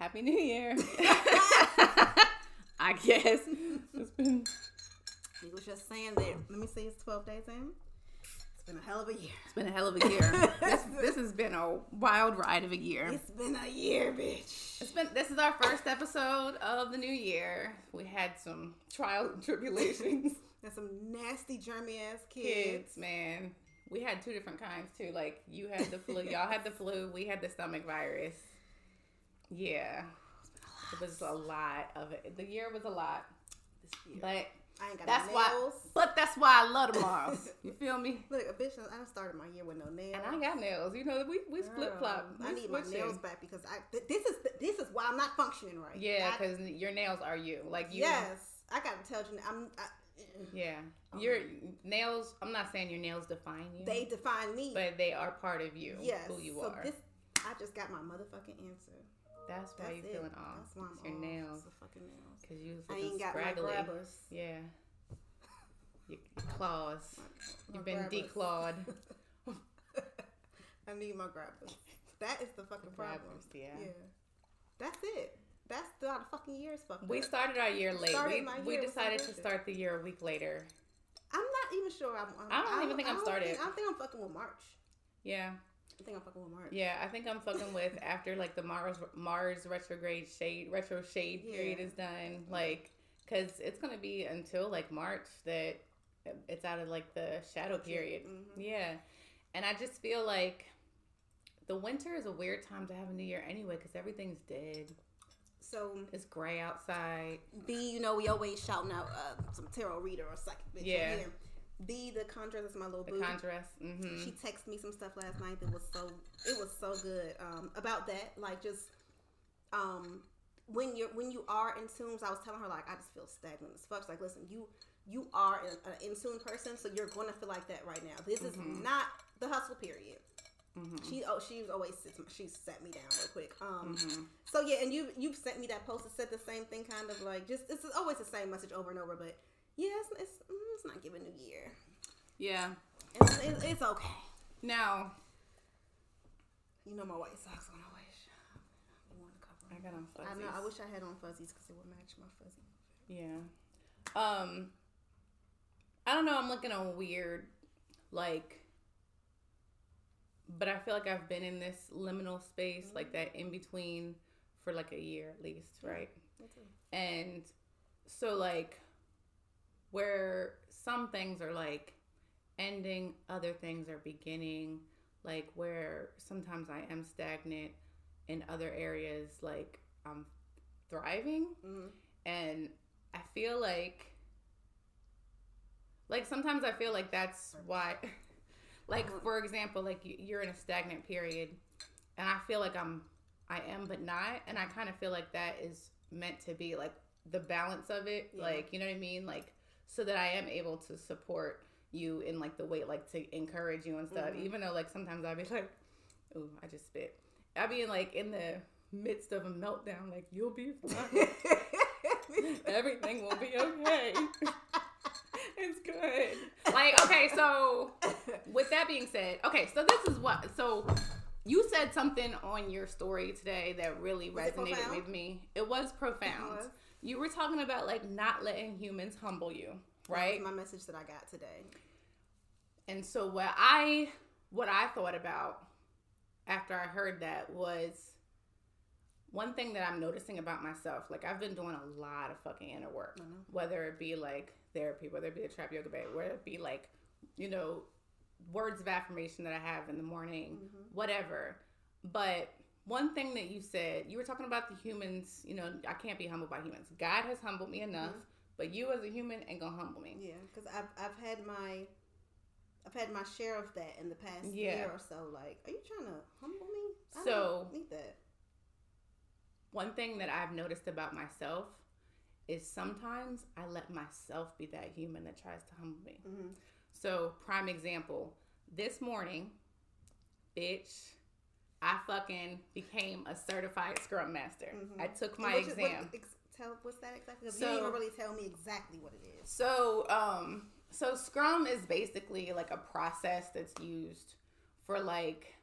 Happy New Year. I guess. It's been. He was just saying that. Let me see. It's twelve days in. It's been a hell of a year. It's been a hell of a year. this, this has been a wild ride of a year. It's been a year, bitch. It's been this is our first episode of the new year. We had some trials and tribulations. There's some nasty germy ass kids. Kids, man. We had two different kinds too. Like you had the flu, y'all had the flu, we had the stomach virus. Yeah. It was a lot of it. The year was a lot. This year. But I ain't got that's no why but that's why I love tomorrows. You feel me? Look, a bitch. I done started my year with no nails. And I got nails. You know, we we flip flop. I need my nails back because I. Th- this is this is why I'm not functioning right. Yeah, because your nails are you. Like you. yes, I got to tell you, I'm. I, Yeah. Oh your nails. I'm not saying your nails define you. they define me. but they are part of you. yes, Who you so are. this, I just got my motherfucking answer. That's why That's you it. feeling off. That's why I'm It's your off. nails. It's the fucking nails. Cause you was I ain't got my grabbers. Yeah. Your, claws. My You've been grabbers. declawed. I need my grabbers. That is the fucking problem. Grabbers, yeah. Yeah. That's it. That's the, how the fucking year is fucked We up. started our year late. We, my we year decided to start the year a week later. I'm not even sure I'm. I'm I don't even think I'm started. Think, I don't think I'm fucking with March. Yeah. I think I'm fucking with March. Yeah, I think I'm fucking with after like the Mars Mars retrograde shade retro shade Yeah. period is done. Like, cause it's gonna be until like March that it's out of like the shadow period. Mhm. Yeah, and I just feel like the winter is a weird time to have a new year anyway, cause everything's dead. So It's gray outside. B, you know, we always shouting out uh, some tarot reader or psychic bitch. Yeah. Here. B, the conjure, that's my little The boo. contrast. Mm-hmm. She texted me some stuff last night that was so it was so good um, about that. Like just um, when you're when you are in tunes, I was telling her like I just feel stagnant as fuck. She's like, listen, you you are an, an in tune person, so you're gonna feel like that right now. This is Mhm. not the hustle period. hmm She oh she always sits she sat me down real quick. Um, hmm so yeah, and you you've sent me that post that said the same thing, kind of like just it's always the same message over and over. But yeah, it's it's, mm, it's not giving New Year. Yeah. It's, it's, it's okay. Now You know my white socks on. I wish I want to cover. I got on fuzzies. I know. I wish I had on fuzzies because it would match my fuzzy. Yeah. Um I don't know, I'm looking a weird like but I feel like I've been in this liminal space, like that in between for like a year at least, right? And so like where some things are like ending, other things are beginning, like where sometimes I am stagnant in other areas like I'm thriving Mm-hmm. and I feel like like sometimes I feel like that's why like for example like you- you're in a stagnant period and I feel like I'm I am but not and I kind of feel like that is meant to be like the balance of it Yeah. like you know what I mean like so that I am able to support you in like the way like to encourage you and stuff Mhm. even though like sometimes I'll be like oh I just spit I'll be in like in the midst of a meltdown like you'll be fine everything will be okay. it's good. Like, okay, so with that being said, okay, so this is what so you said something on your story today that really Was resonated with me. It was profound. It was. You were talking about like not letting humans humble you, right? my message that I got today. And so what I what I thought about after I heard that was one thing that I'm noticing about myself. Like I've been doing a lot of fucking inner work, know. whether it be like therapy, whether it be a Trap Yoga Babe, whether it be like you know words of affirmation that I have in the morning, Mhm. whatever. But one thing that you said, you were talking about the humans. You know, I can't be humbled by humans. God has humbled me enough, Mhm. but you as a human ain't gonna humble me. Yeah, because I've I've had my I've had my share of that in the past Yeah. year or so. Like, are you trying to humble me? I So- don't need that. one thing that I've noticed about myself is sometimes I let myself be that human that tries to humble me. hmm So, prime example, this morning, bitch, I fucking became a certified Scrum Master. Mhm. I took my what exam. what, ex, tell what's that exactly? 'Cause you So- didn't even really tell me exactly what it is. So, um, so Scrum is basically like a process that's used for like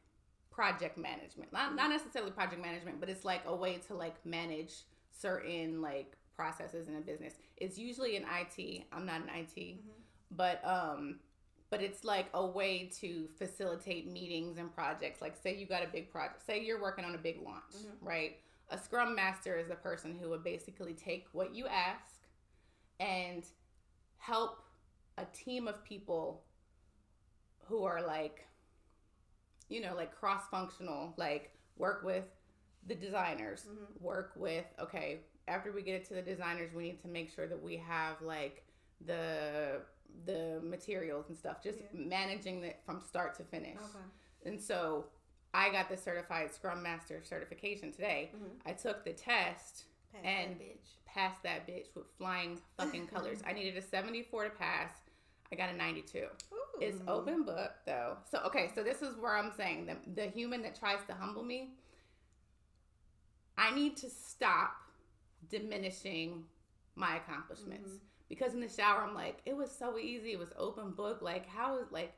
project management. Not not necessarily project management, but it's like a way to like manage certain like processes in a business. It's usually in IT. I'm not in IT, but um but it's like a way to facilitate meetings and projects. Like say you got a big project. Say you're working on a big launch, right? A scrum master is the person who would basically take what you ask and help a team of people who are like you know like cross functional like work with the designers Mhm. work with okay after we get it to the designers we need to make sure that we have like the the materials and stuff just Yeah. managing it from start to finish Okay. and so i got the certified scrum master certification today Mhm. i took the test Pass And- that passed that bitch with flying fucking colors. I needed a 74 to pass. I got a 92. It's open book though. So okay, so this is where I'm saying the the human that tries to humble me, I need to stop diminishing my accomplishments. Mhm. Because in the shower I'm like, it was so easy, it was open book. Like how is like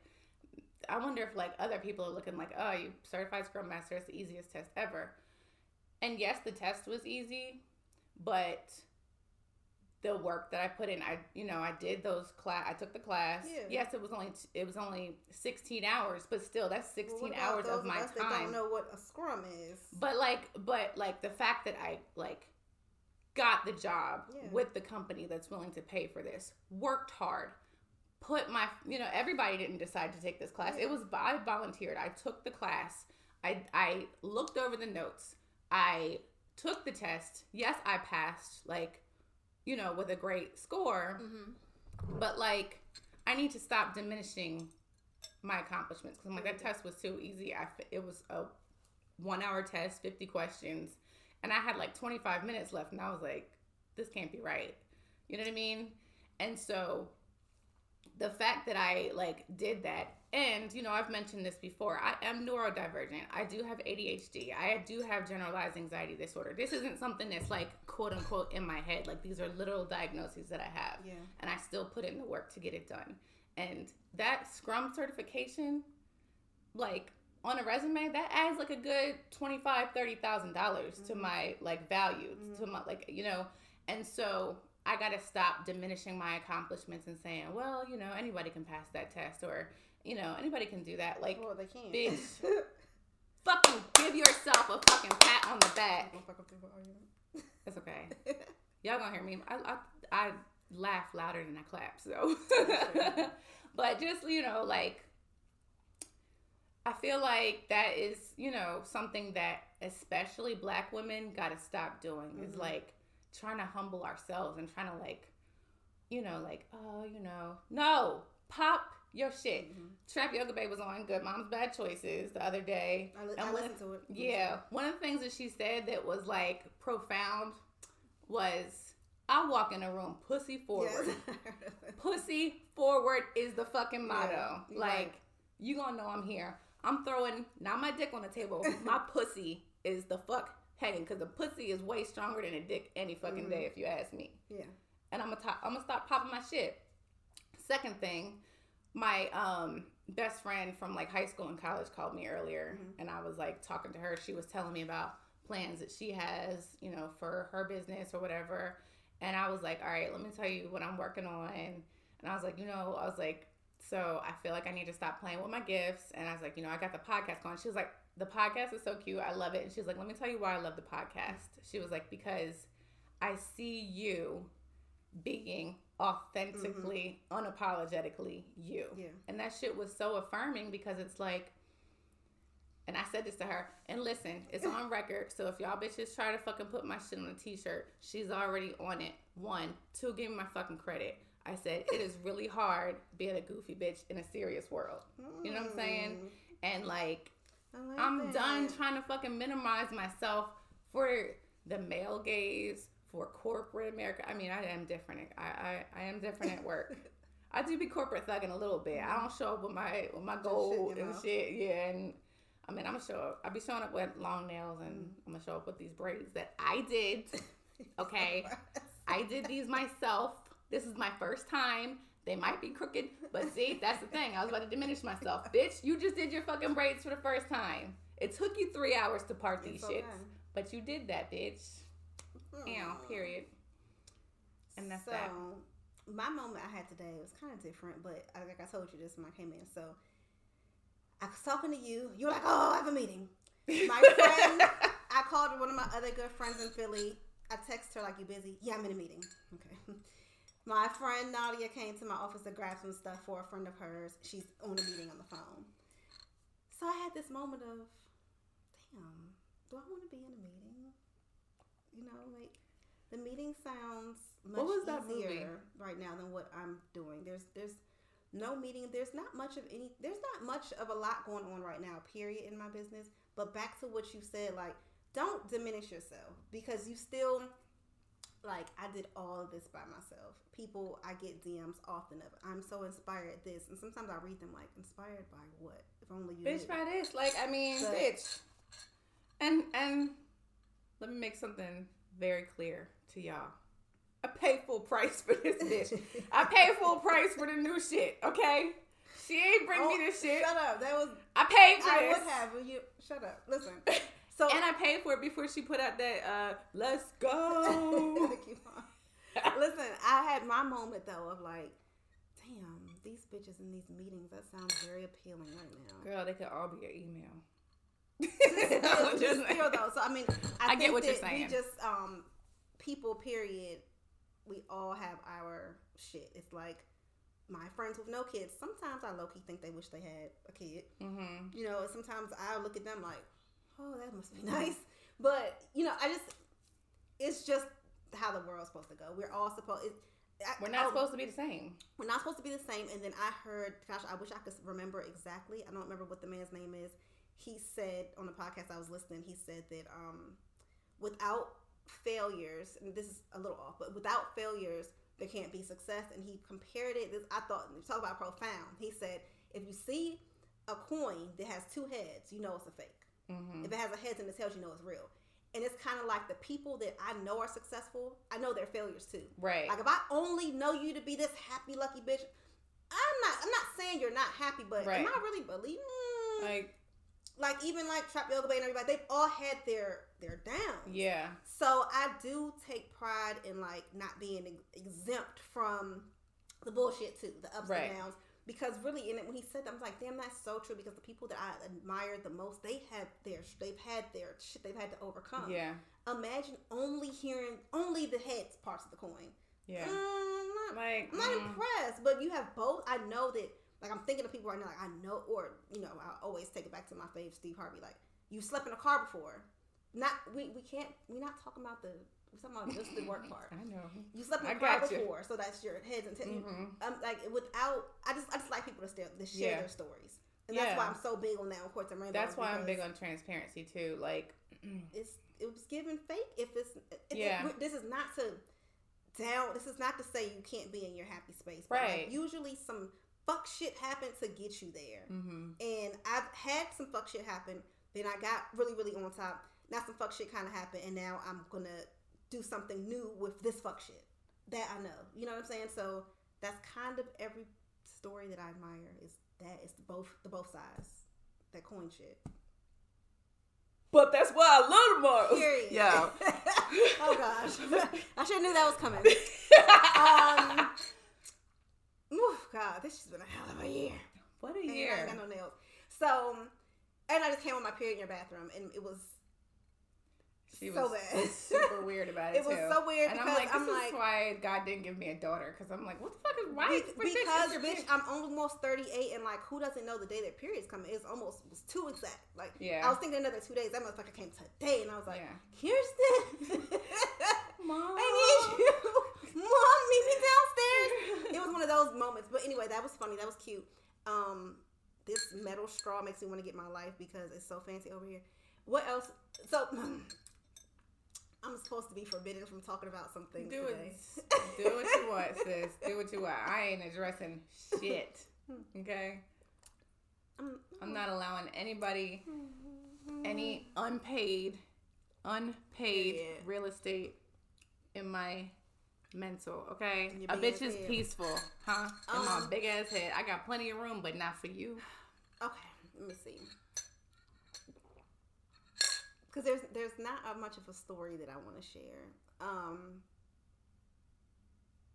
I wonder if like other people are looking like, oh, you certified scrum master, it's the easiest test ever. And yes, the test was easy, but the work that I put in, I you know I did those class. I took the class. Yeah. Yes, it was only it was only sixteen hours, but still that's sixteen about hours of my That time. don't know what a scrum is. But like, but like the fact that I like got the job Yeah. with the company that's willing to pay for this, worked hard, put my, you know, everybody didn't decide to take this class. It was I volunteered. I took the class. I I looked over the notes. I took the test. Yes, I passed. Like, you know, with a great score. Mm-hmm. But like, I need to stop diminishing my accomplishments because I'm like that test was too easy. I, it was a one hour test, fifty questions, and I had like twenty five minutes left, and I was like, this can't be right. You know what I mean? And so the fact that I like did that, and you know, I've mentioned this before. I am neurodivergent. I do have ADHD. I do have generalized anxiety disorder. This isn't something that's like quote unquote in my head. Like these are literal diagnoses that I have Yeah. and I still put in the work to get it done. And that Scrum certification, like on a resume, that adds like a good twenty five, thirty thousand dollars to Mhm. my like value to Mhm. my like you know. And so I gotta stop diminishing my accomplishments and saying, well, you know, anybody can pass that test or you know anybody can do that. Like, well, they can. bitch. fucking give yourself a fucking pat on the back. It's okay. Y'all gonna hear me. I, I, I laugh louder than I clap, so. but just, you know, like, I feel like that is, you know, something that especially black women gotta stop doing is Mhm. like trying to humble ourselves and trying to, like, you know, like, oh, you know, no, pop your shit. Mhm. Trap Yoga Babe was on Good Mom's Bad Choices the other day. I, li- I listened to it. Yeah, one of the things that she said that was like profound was I walk in a room pussy forward. Yes. Pussy forward is the fucking motto. Yeah, like right. you gonna know I'm here. I'm throwing not my dick on the table. my pussy is the fuck hanging because the pussy is way stronger than a dick any fucking Mhm. day if you ask me yeah. and I'm gonna top, I'm gonna stop popping my shit. Second thing, my um best friend from like high school and college called me earlier, Mhm. and I was like talking to her. She was telling me about plans that she has, you know, for her business or whatever. And I was like, all right, let me tell you what I'm working on. And I was like, you know, I was like, so I feel like I need to stop playing with my gifts. And I was like, you know, I got the podcast going. She was like, the podcast is so cute. I love it. And she was like, let me tell you why I love the podcast. She was like, because I see you being authentically, mm-hmm. unapologetically you. Yeah. And that shit was so affirming because it's like, and I said this to her, and listen, it's on record. So if y'all bitches try to fucking put my shit on a t shirt, she's already on it. One, two, give me my fucking credit. I said, it is really hard being a goofy bitch in a serious world. You know what I'm saying? Mm, And like, like I'm that. done trying to fucking minimize myself for the male gaze, for corporate America. I mean, I am different. I, I, I am different at work. I do be corporate thugging a little bit. I don't show up with my with my gold and mouth. shit. Yeah, and I mean, I'm gonna show up. I'll be showing up with long nails, and I'm gonna show up with these braids that I did. Okay, I did these myself. This is my first time. They might be crooked, but see, that's the thing. I was about to diminish myself, bitch. You just did your fucking braids for the first time. It took you three hours to part these It's shits, but you did that, bitch. Yeah, mm. period. And that's that. so, that. my moment I had today was kind of different, but like I told you this when I came in. So, I was talking to you. You were like, "Oh, I have a meeting." My friend, I called one of my other good friends in Philly. I texted her like, "You busy?" Yeah, I'm in a meeting. Okay. My friend Nadia came to my office to grab some stuff for a friend of hers. She's on a meeting on the phone. So I had this moment of, damn, do I want to be in a meeting? You know, like the meeting sounds much What was that easier right now than what I'm doing. There's there's no meeting. There's not much of any. There's not much of a lot going on right now. Period in my business. But back to what you said, like don't diminish yourself because you still like I did all of this by myself. People I get DMs often of I'm so inspired at this and sometimes I read them like inspired by what? If only you bitch knew. by this. Like, I mean, But- bitch. And and let me make something very clear to y'all. I pay full price for this bitch. I pay full price for the new shit, okay? She ain't bring me oh, this shit. Oh, Shut up. That was I paid for I this. would have you shut up. Listen. So And I paid for it before she put out that uh let's go. Listen, I had my moment though of like, damn, these bitches in these meetings, that sounds very appealing right now. Girl, they could all be your email. still, just still though. So I mean, I, I get what you're saying. We just um, people. Period. We all have our shit. It's like my friends with no kids. Sometimes I low key think they wish they had a kid. Mm-hmm. You know, sometimes I look at them like, oh, that must be nice. But you know, I just, it's just how the world's supposed to go. We're all supposed. It, I- We're not oh, supposed to be the same. we're not supposed to be the same. And then I heard, gosh, I wish I could remember exactly. I don't remember what the man's name is. He said on the podcast I was listening, he said that um, without failures, and this is a little off, but without failures, there can't be success. And he compared it. This I thought talk about profound. He said, if you see a coin that has two heads, you know it's a fake. Mm-hmm. If it has a heads and a tails, you know it's real. And it's kind of like the people that I know are successful. I know they're failures too. Right. Like if I only know you to be this happy, lucky bitch, I'm not. I'm not saying you're not happy, but Right. am I really believing? Like, like, even like Trap Yoga Babe and everybody, they've all had their their downs. yeah. So I do take pride in like not being ex- exempt from the bullshit too, the ups Right. and downs. Because really, in it when he said that, I was like, damn, that's so true. Because the people that I admire the most, they have their they've had their shit they've had to overcome. Yeah. Imagine only hearing only the heads parts of the coin. Yeah. Mm, I'm not, Like, I'm not mm, impressed, but you have both. I know that, like, I'm thinking of people right now, like, I know, or, you know, I always take it back to my fave, Steve Harvey. Like, you slept in a car before. Not, we, we can't, we're not talking about the, we're talking about just the work part. I know. You slept a car before, so that's your heads and tails. Mhm. Um, like, without, I just, I just like people to, still, to share Yeah. their stories. And that's why I'm so big on that Quartz and Rainbow. That's why I'm big on transparency too. Like, it's it was given fake if it's it, it- Yeah. this is not to down this is not to say you can't be in your happy space but like, Right. usually some fuck shit happened to get you there mm-hmm. and i've had some fuck shit happen then i got really really on top now some fuck shit kind of happened and now i'm gonna do something new with this fuck shit that i know you know what i'm saying so that's kind of every story that i admire is that that is both the both sides that coin shit but that's why I love the most. Period. Yeah. oh gosh, I should have knew that was coming. Um, oof, God, this has been a hell of a year. what a And I year. ain't got no nails. So, and I just came on my period in your bathroom, and it was She was so bad. super weird about it. It was so weird and I'm like, this I'm is like- why God didn't give me a daughter. Because I'm like, what the fuck is why? Be- what bitch is because bitch, I'm almost 38, and like, who doesn't know the day that period's coming? It's almost it was too exact. Like, Yeah. I was thinking another two days. That motherfucker came today, and I was like, Yeah. Kirstin, Mom. I need you. Mom, meet me downstairs. It was one of those moments. But anyway, that was funny. That was cute. Um, this metal straw makes me want to get my life because it's so fancy over here. What else? So I'm supposed to be forbidden from talking about some things Do today. it. Do what you want, sis. Do what you want. I ain't addressing shit. Okay. I'm, I'm not allowing anybody any unpaid, unpaid Yeah. real estate in my mental. Okay, a bitch is head. peaceful, huh? In my Um, big ass head, I got plenty of room, but not for you. Okay, let me see. Because there's there's not a much of a story that I want to share. Um,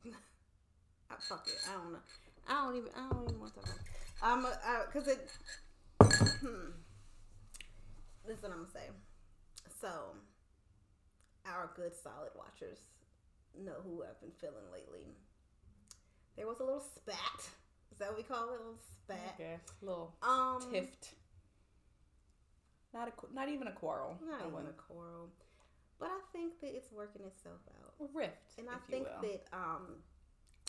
I, fuck it. I don't know. I don't even. I don't even want to. talk about it. Um, because it. Hmm. This is what I'm gonna say. So, our good solid watchers know who I've been feeling lately. There was a little spat. Is that what we call it? A little spat. Yes, little Um, tift. Not a, not even a quarrel. Not I even wouldn't- a quarrel, but I think that it's working itself out, a rift, and I think that um,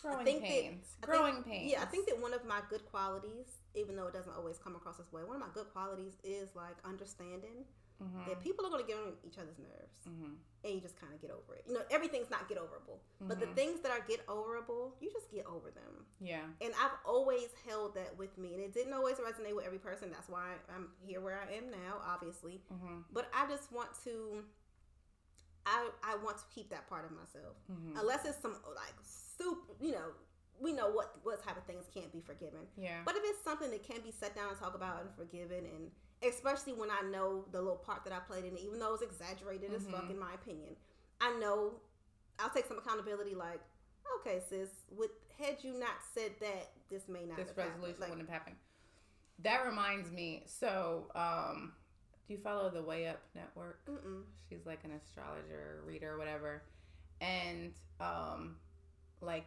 growing think that- pains, I growing think, pains. Yeah, I think that one of my good qualities, even though it doesn't always come across this way, one of my good qualities is like understanding Mhm, that people are going to get on each other's nerves, mhm, and you just kind of get over it. You know, everything's not get overable, but the Mhm. things that are get overable, you just get over them. yeah, And I've always held that with me, and it didn't always resonate with every person. That's why I'm here where I am now, obviously. mhm, But I just want to, I I want to keep that part of myself, mhm. unless it's some like super, you know, we know what what type of things can't be forgiven. yeah, But if it's something that can be set down and talk about and forgiven, and especially when I know the little part that I played in it, even though it's exaggerated as fuck Mhm. in my opinion, I know I'll take some accountability. Like, okay, sis, with had you not said that, this may not this have happened. resolution Like, wouldn't have happened. That reminds me. So, um, do you follow the Way Up Network? mm-mm. She's like an astrologer, reader, whatever. And um, like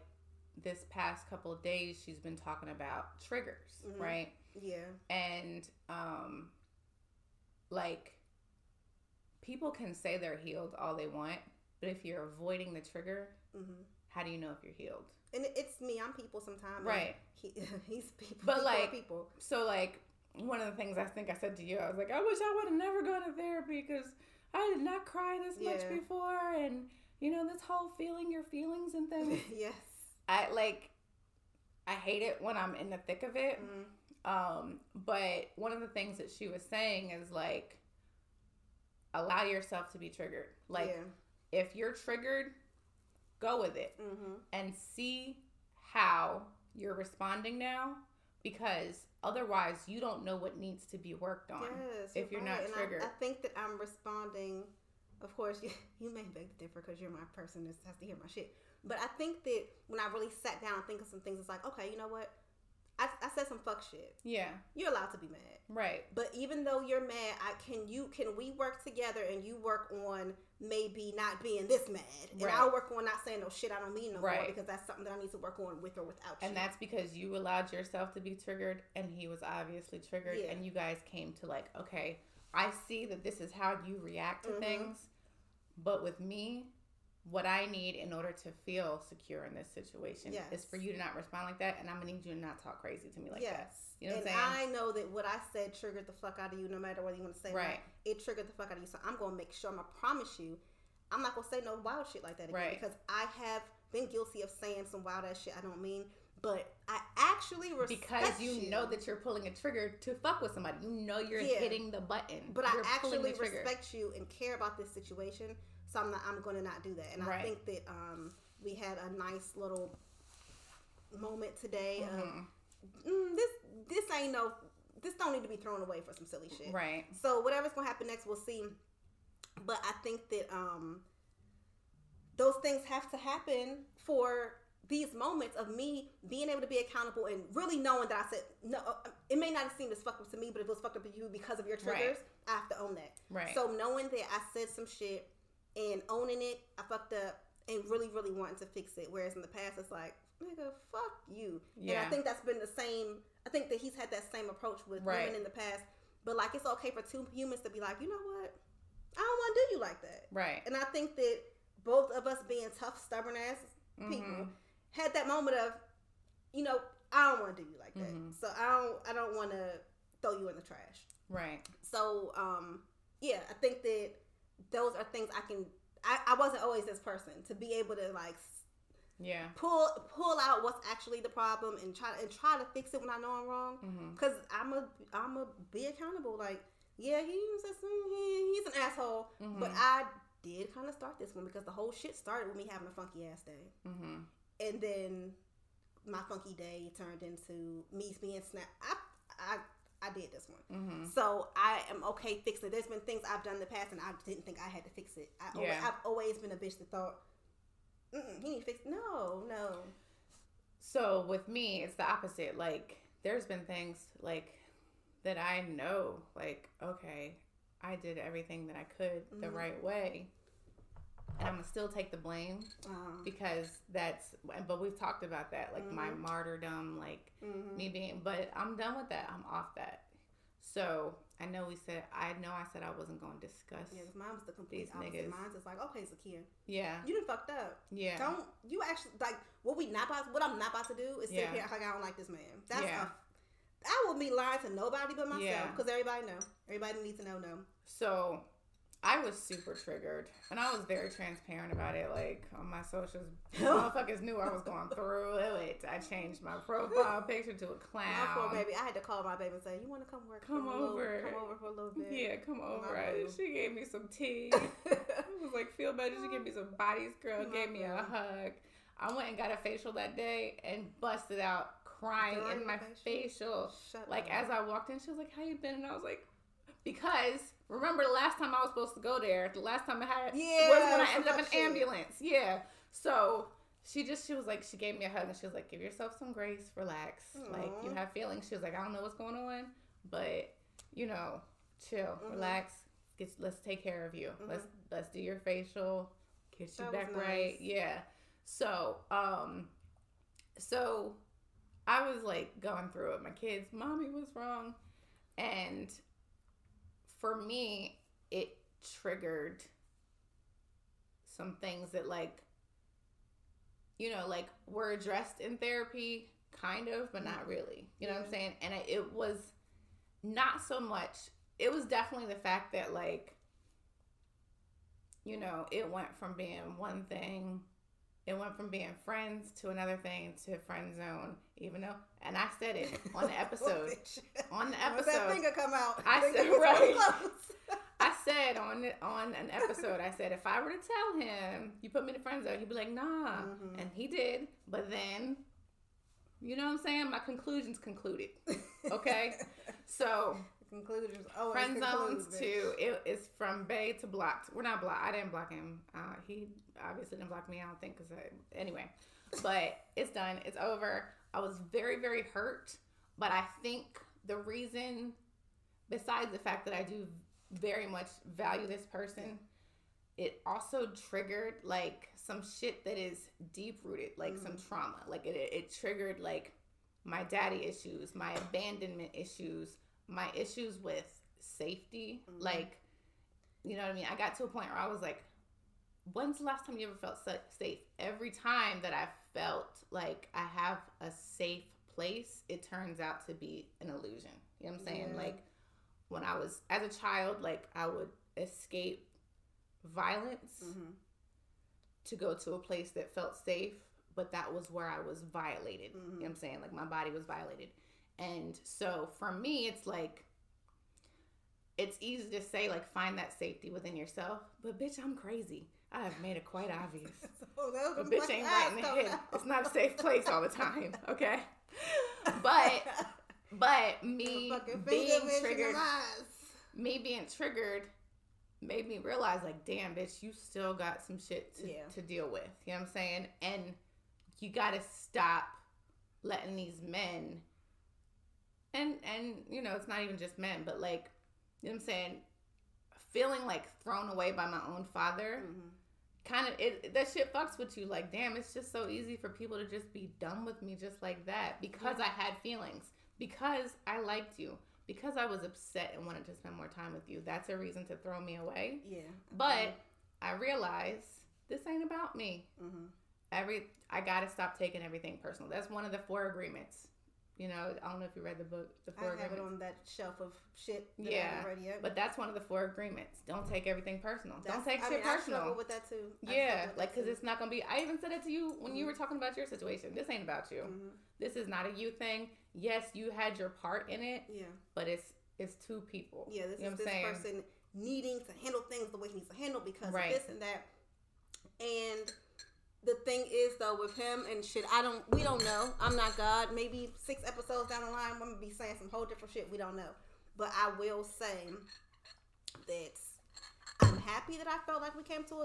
this past couple of days, she's been talking about triggers, Mhm. right? yeah, And um, like people can say they're healed all they want, but if you're avoiding the trigger, hmm how do you know if you're healed? and it's me. I'm people sometimes. Right. He, he's people. But, people like, people. So like one of the things I think I said to you, I was like, I wish I would have never gone to therapy because I did not cry this much before, and you know this whole feeling your feelings and things. yes. I like, I hate it when I'm in the thick of it. Mhm. Um, but one of the things that she was saying is like, allow yourself to be triggered. Like yeah. if you're triggered, go with it Mm-hmm. and see how you're responding now because otherwise you don't know what needs to be worked on. Yes, if you're not And I- triggered. I, think that I'm responding. Of course, you, you may beg to differ because you're my person that has to hear my shit. But I think that when I really sat down and think of some things, it's like, okay, you know what? I, I said some fuck shit. Yeah, You're allowed to be mad. right. But even though you're mad, I can you can we work together and you work on maybe not being this mad, and Right. I'll work on not saying no shit I don't mean no more because that's something that I need to work on with or without you. And that's because you allowed yourself to be triggered and he was obviously triggered Yeah. and you guys came to like, okay, I see that this is how you react to Mhm. things, but with me, what I need in order to feel secure in this situation is for you to not respond like that and I'm gonna need you to not talk crazy to me like yes. that. You know what and I'm saying? I know that what I said triggered the fuck out of you, no matter whether you want to say it or not. Right. It triggered the fuck out of you. So I'm gonna make sure. I'm gonna promise you, I'm not gonna say no wild shit like that again Right. because I have been guilty of saying some wild ass shit I don't mean. But I actually respect because you, know that you're pulling a trigger to fuck with somebody. You know you're Yeah. hitting the button. But You're I actually respect you and care about this situation, so I'm not. I'm going to not do that. And I think that um, we had a nice little moment today. Of, Mhm. mm, this this ain't no. This don't need to be thrown away for some silly shit. Right. So whatever's gonna happen next, we'll see. But I think that um, those things have to happen for these moments of me being able to be accountable and really knowing that I said no. uh, It may not have seemed as fucked up to me, but if it was fucked up to you because of your triggers, I have to own that. Right. So knowing that I said some shit and owning it, I fucked up and really, really wanting to fix it. Whereas in the past, it's like, nigga, fuck you. And I think that's been the same. I think that he's had that same approach with Right. women in the past. But like, it's okay for two humans to be like, you know what? I don't want to do you like that. right. And I think that both of us being tough, stubborn ass people Mhm. had that moment of, you know, I don't want to do you like that. Mhm. So I don't. I don't want to throw you in the trash. Right. So, um, yeah, I think that those are things I can. I, I wasn't always this person to be able to like Yeah. pull pull out what's actually the problem and try and try to fix it when I know I'm wrong. Mhm. Cause I'm a I'm a be accountable. Like yeah, he was he, he's an asshole. Mhm. But I did kind of start this one because the whole shit started with me having a funky ass day, Mhm. and then my funky day turned into me being snap. I I I did this one. Mhm. So I am okay fixing it. There's been things I've done in the past and I didn't think I had to fix it. I always, Yeah. I've always been a bitch that thought, he need to fix. No, no. So with me, it's the opposite. Like there's been things like that I know, like okay, I did everything that I could the Mhm. right way, and I'm gonna still take the blame Um, because that's. But we've talked about that, like my Mhm. martyrdom, like mhm. me being. But I'm done with that. I'm off that. So I know we said. I know I said I wasn't gonna discuss. Yeah, 'cause mine was the complete These opposite. niggas. Mine's just like, okay, Zakia, Yeah. you done fucked up. Yeah. Don't you actually like what we not about? What I'm not about to do is sit Yeah. here like I don't like this man. That's Yeah. a, I will be lying to nobody but myself Yeah. because everybody know. Everybody needs to know. No. So I was super triggered and I was very transparent about it. Like on my socials, motherfuckers knew I was going through it. I changed my profile picture to a My poor baby, I had to call my baby and say, "You want to come work? Come a little- over. come over for a little bit." Yeah, come over. I- she gave me some tea. I was like, feel better. She gave me some bodies, girl. My Gave me a hug. I went and got a facial that day and busted out crying During in my facial. Shut Like up. as I walked in, she was like, "How you been?" And I was like, "Because remember the last time I was supposed to go there, the last time I had Yeah, was when I ended up in shit. ambulance. Yeah. So she just she was like she gave me a hug and she was like, "Give yourself some grace, relax. Like you have feelings." She was like, "I don't know what's going on, but you know, chill, Mhm. relax. Get, let's take care of you. Let's let's do your facial, get you That back right. Yeah. So um, so I was like going through it. My kids, mommy was wrong. And for me, it triggered some things that, like, you know, like were addressed in therapy, kind of, but not mm-hmm. really. You know what I'm saying? And I, it was not so much, it was definitely the fact that, like, you know, it went from being one thing it went from being friends to another thing to friend zone, even though, and I said it on the episode. on the Once that episode, finger come out, I said, right. I said on on an episode, I said if I were to tell him you put me in the friend zone, he'd be like, nah, Mhm. and he did. But then, you know what I'm saying? My conclusions concluded. Okay, so conclusions. Oh, friend zones too. It is from Bay to blocked. We're not blocked. I didn't block him. Uh, he obviously didn't block me. I don't think because anyway, but it's done. It's over. I was very very hurt, but I think the reason, besides the fact that I do very much value this person, it also triggered like some shit that is deep rooted, like some trauma. Like it, it, triggered like my daddy issues, my abandonment issues, my issues with safety. Mhm. Like, you know what I mean? I got to a point where I was like, when's the last time you ever felt safe? Every time that I felt like I have a safe place, it turns out to be an illusion. You know what I'm saying? Yeah. Like, when I was as a child, like I would escape violence hmm to go to a place that felt safe, but that was where I was violated. You know Mhm. what I'm saying? Like my body was violated. And so for me, it's like, it's easy to say, like, find that safety within yourself, but bitch, I'm crazy. I have made it quite obvious. So But them bitch ain't right in the head. out. It's not a safe place all the time, okay? But but me being finger bitch in triggered me being triggered made me realize like damn bitch you still got some shit to, Yeah. to deal with you know what i'm saying and you gotta stop letting these men and and you know it's not even just men but like you know what i'm saying feeling like thrown away by my own father Mhm. Kind of it that shit fucks with you. Like damn it's just so easy for people to just be done with me just like that because i had feelings because i liked you because i was upset and wanted to spend more time with you. That's a reason to throw me away. Yeah. but i realize this ain't about me. Hmm every i gotta stop taking everything personal. That's one of the four agreements you know i don't know if you read the book the I four have it agreements on that shelf of shit. I Yeah, haven't read yet. but that's one of the four agreements don't take everything personal don't That's- take I shit mean, I personal struggle with that too. Yeah, like because it's not gonna be. I even said it to you when you were talking about your situation. This ain't about you. Mhm. This is not a you thing. Yes, you had your part in it, Yeah. but it's it's two people. Yeah, this You is this saying? person needing to handle things the way he needs to handle because Right. of this and that. And the thing is though with him and shit, I don't we don't know. I'm not God. Maybe six episodes down the line I'm gonna be saying some whole different shit. We don't know. But I will say that I'm happy that I felt like we came to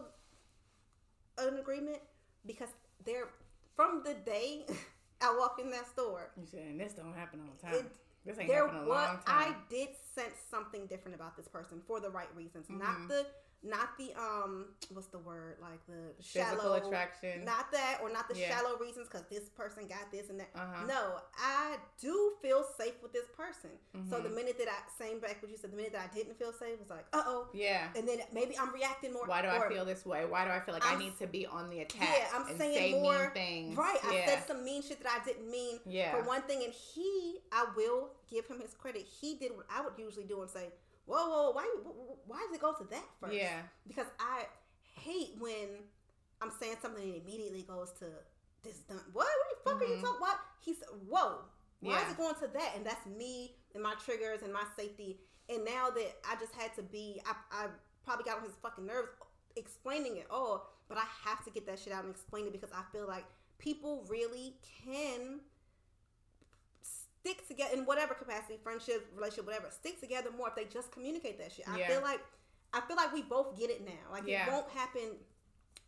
a, an agreement because there from the day I walked in that store, You saying this don't happen all the time. It- this ain't there happened a was long I did sense something different about this person for the right reasons, Mhm. not the not the um what's the word like the Physical shallow attraction. not that or not the Yeah. shallow reasons because this person got this and that. Uh-huh. No, I do feel safe with this person. So the Mhm. minute that I same back what you said, the minute that I didn't feel safe was like, uh oh, Yeah. and then maybe I'm reacting more. Why do I feel this way? Why do I feel like i I'm- need to be on the attack? Yeah, I'm and saying say more- mean things. Right, I said some mean shit that I didn't mean. Yeah. For one thing, and he, I will give him his credit. He did what I would usually do and say, "Whoa, whoa, why, why does it go to that first? Yeah. because I hate when I'm saying something and it immediately goes to this done. What? What the fuck are you Mhm. talking? What? He said, "Whoa, why Yeah. is it going to that?" And that's me and my triggers and my safety. And now that I just had to be, I, I probably got on his fucking nerves explaining it all, but I have to get that shit out and explain it because I feel like people really can stick together in whatever capacity, friendship, relationship, whatever, stick together more if they just communicate that shit. I Yeah. feel like I feel like we both get it now. Like Yeah. it won't happen.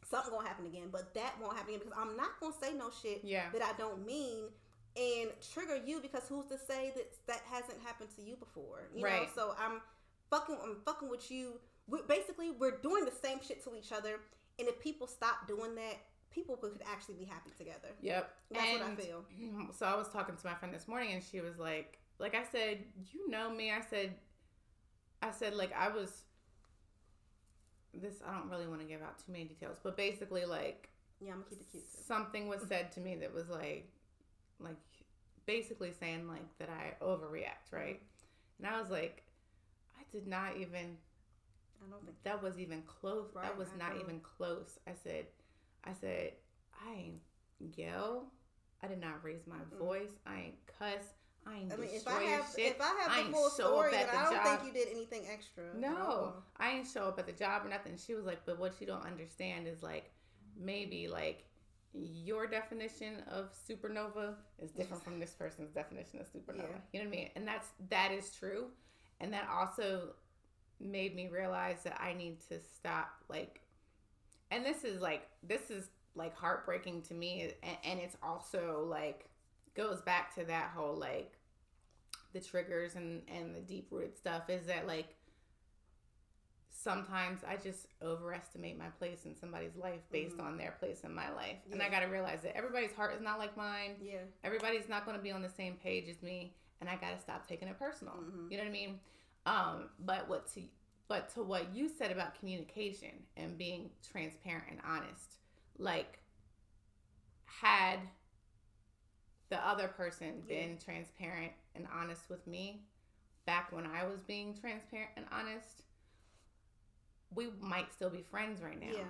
Something gonna happen again, but that won't happen again because I'm not gonna say no shit Yeah. that I don't mean and trigger you because who's to say that that hasn't happened to you before? You know, Right. so I'm fucking I'm fucking with you. We're, basically we're doing the same shit to each other, and if people stop doing that, people could actually be happy together. Yep. That's what I feel. So I was talking to my friend this morning and she was like like I said, you know me. I said I said like I was this I don't really want to give out too many details, but basically like Yeah, I'm gonna keep it cute too. something was said to me that was like like basically saying like that I overreact, right? And I was like I did not even I don't think that was even close. Right, that was I not know. even close. I said, I said, I ain't yell. I did not raise my Mm-mm. voice. I ain't cuss. I ain't I mean, if I have shit. if I have I the ain't full show story, up at the I don't job. think you did anything extra. no. I ain't show up at the job or nothing. She was like, but what you don't understand is like maybe like your definition of supernova is different from this person's definition of supernova. Yeah. You know what I mean? And that's that is true. And that also made me realize that I need to stop like and this is like this is like heartbreaking to me and, and it's also like goes back to that whole like the triggers and and the deep rooted stuff is that like sometimes I just overestimate my place in somebody's life based Mhm. on their place in my life. And I got to realize that everybody's heart is not like mine. Yeah. Everybody's not going to be on the same page as me, and I got to stop taking it personal. Mhm. You know what I mean? Um, but what to but to what you said about communication and being transparent and honest, like had the other person Yeah. been transparent and honest with me back when I was being transparent and honest, we might still be friends right now. Yeah. You know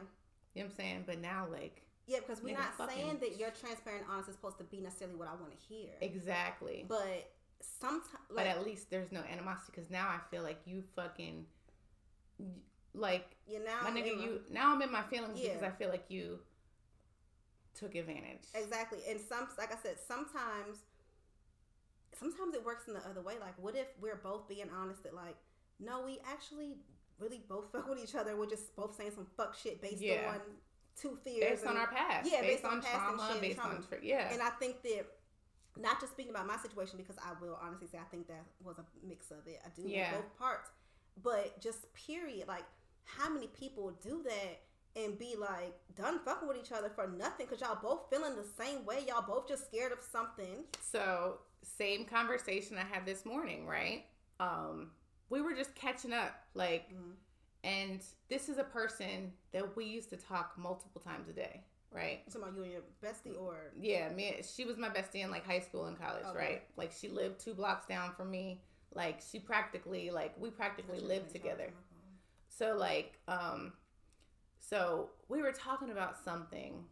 what I'm saying? But now, like, Yeah, because we're not fucking- saying that you're transparent and honest is supposed to be necessarily what I want to hear. exactly. But sometimes, but at least there's no animosity because now I feel like you fucking, like, you know, my nigga, you, now I'm in my feelings because I feel like you took advantage. exactly. And some, like I said, sometimes, sometimes it works in the other way. Like, what if we're both being honest that, like, no, we actually really both fuck with each other. We're just both saying some fuck shit based Yeah. on two fears. Based on our past. Yeah, based, based on on, past and trauma, shit, based trauma. on, yeah. And I think that not just speaking about my situation because I will honestly say I think that was a mix of it. I do Yeah. yeah. both parts, but just period. Like how many people do that and be like done fucking with each other for nothing because y'all both feeling the same way. Y'all both just scared of something. So same conversation I had this morning, right? Um, we were just catching up, like, Mhm. and this is a person that we used to talk multiple times a day, right? Talking about you and your bestie or Yeah, me. She was my bestie in like high school and college, Okay. right? Like she lived two blocks down from me. Like she practically, like we practically lived together. So like, um, so we were talking about something.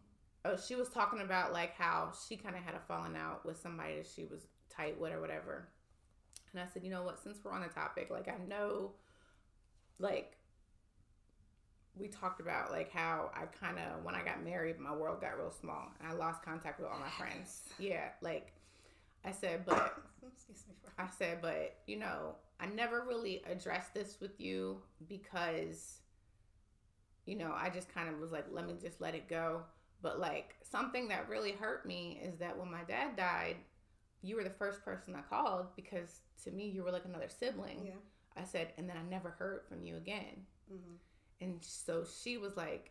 Oh, she was talking about like how she kind of had a falling out with somebody that she was tight with or whatever. And I said, you know what? Since we're on the topic, like I know, like we talked about like how I kind of when I got married, my world got real small and I lost contact with all my friends. Yeah, like I said, but I said, but you know, I never really addressed this with you because you know, I just kind of was like, let me just let it go. But like something that really hurt me is that when my dad died, you were the first person I called because to me you were like another sibling. Yeah. I said, and then I never heard from you again. Mm-hmm. And so she was like,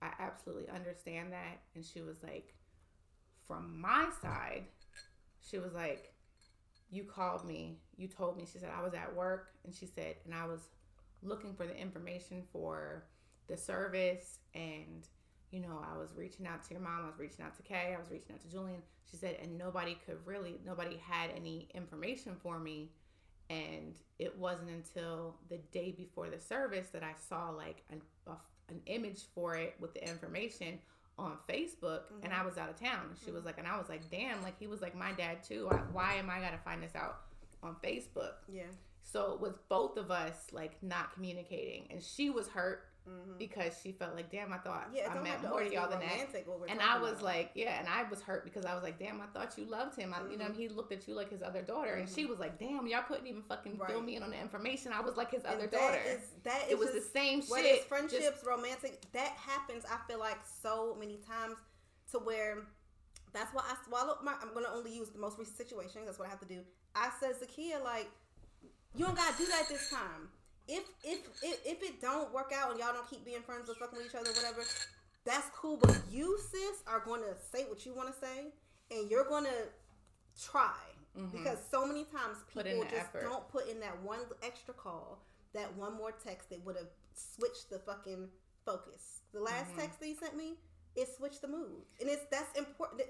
I absolutely understand that. And she was like, from my side, she was like, You called me, you told me. She said, I was at work. And she said, and I was looking for the information for the service. And, you know, I was reaching out to your mom, I was reaching out to Kay, I was reaching out to Julian. She said, and nobody could really, nobody had any information for me and it wasn't until the day before the service that I saw like an, a, an image for it with the information on Facebook, mm-hmm. and I was out of town. She mm-hmm. was like, and I was like, damn, like he was like my dad too. I, why am I gotta find this out on Facebook? Yeah. So it was both of us like not communicating, and she was hurt Mm-hmm. Because she felt like, damn, I thought yeah, I meant more to y'all than that. And I was about. like, yeah, and I was hurt because I was like, damn, I thought you loved him. I, mm-hmm. You know, mm-hmm. he looked at you like his other daughter, mm-hmm. and she mm-hmm. was like, damn, y'all couldn't even fucking right. fill me in on the information. I was like his and other that daughter. Is, that is it was just, the same shit. Whether it's friendships, just, romantic, that happens. I feel like so many times to where. That's why I swallowed my. I'm gonna only use the most recent situation. That's what I have to do. I said Zakia, like, you don't gotta do that this time if if if, if it don't work out and y'all don't keep being friends or fucking with each other, whatever, that's cool. But you, sis, are going to say what you want to say, and you're going to try mm-hmm. because so many times people just effort. don't put in that one extra call, that one more text that would have switched the fucking focus. The last mm-hmm. text that he sent me, it switched the mood, and it's that's important.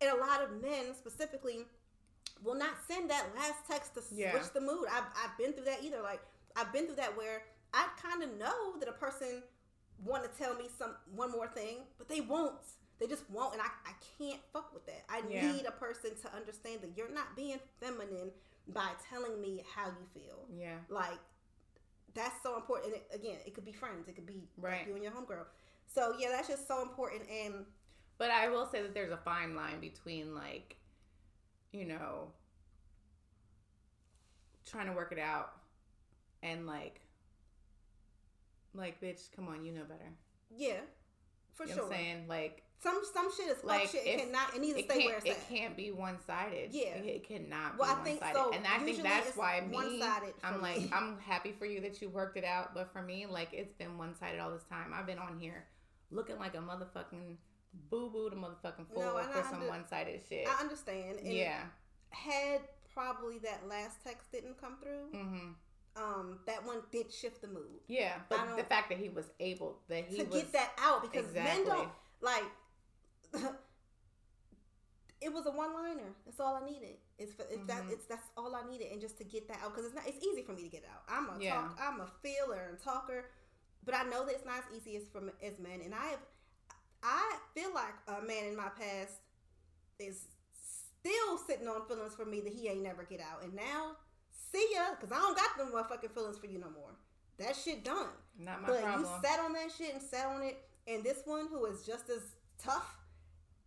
And a lot of men specifically will not send that last text to switch yeah. the mood. I've, I've been through that either. Like I've been through that where I kind of know that a person want to tell me some one more thing, but they won't. They just won't, and I, I can't fuck with that. I yeah. need a person to understand that you're not being feminine by telling me how you feel. Yeah, like that's so important. And it, again, it could be friends, it could be right. Like you and your homegirl. So yeah, that's just so important. And but I will say that there's a fine line between like, you know, trying to work it out and like like bitch come on you know better yeah for you sure i'm saying like some some shit is like shit. It cannot. It needs to it stay where it's it can't be one sided. Yeah, it, it cannot. Well, I think so. And I think that's why me. I'm like me. I'm happy for you that you worked it out, but for me, like it's been one sided all this time. I've been on here looking like a motherfucking boo boo, the motherfucking fool no, for some one sided shit. I understand. And yeah. Had probably that last text didn't come through. Mm-hmm um, that one did shift the mood. Yeah, but the fact that he was able that he to was, get that out because exactly. men don't like. it was a one liner. That's all I needed. It's, for, it's mm-hmm. that it's that's all I needed, and just to get that out because it's not. It's easy for me to get out. I'm a yeah. talk. I'm a feeler and talker, but I know that it's not as easy as for as men. And I have, I feel like a man in my past is still sitting on feelings for me that he ain't never get out, and now see ya, because I don't got them motherfucking feelings for you no more. That shit done. Not my but problem. you sat on that shit and sat on it, and this one who is just as tough,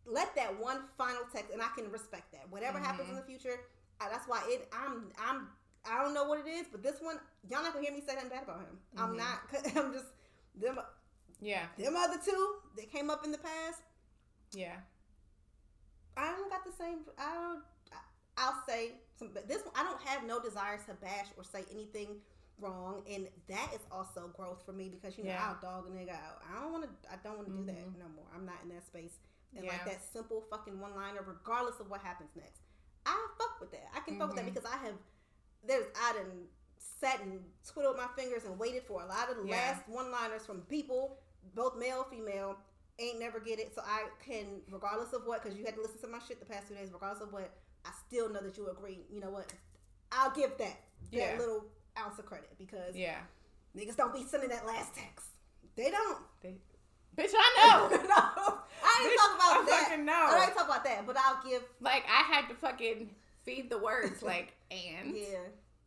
let that one final text, and I can respect that. Whatever mm-hmm. happens in the future, I, that's why it. I'm. I'm. I don't know what it is, but this one, y'all not gonna hear me say nothing bad about him. Mm-hmm. I'm not. I'm just them. Yeah. Them other two that came up in the past. Yeah. I don't got the same. I don't. I'll say some. This I don't have no desire to bash or say anything wrong, and that is also growth for me because you know yeah. I'll dog a nigga out. I don't want to. I don't want to mm-hmm. do that mm-hmm. no more. I'm not in that space. And yeah. like that simple fucking one liner, regardless of what happens next, I fuck with that. I can mm-hmm. fuck with that mm-hmm. because I have. There's I done sat and twiddled my fingers and waited for a lot of the yeah. last one liners from people, both male female, ain't never get it. So I can, regardless of what, because you had to listen to my shit the past two days, regardless of what, I still know that you agree. You know what? I'll give that that little ounce of credit because yeah, niggas don't be sending that last text. They don't. They, bitch, I know. no, I ain't talk about I that. Know. I ain't talk about that, but I'll give. Like I had to fucking feed the words like and yeah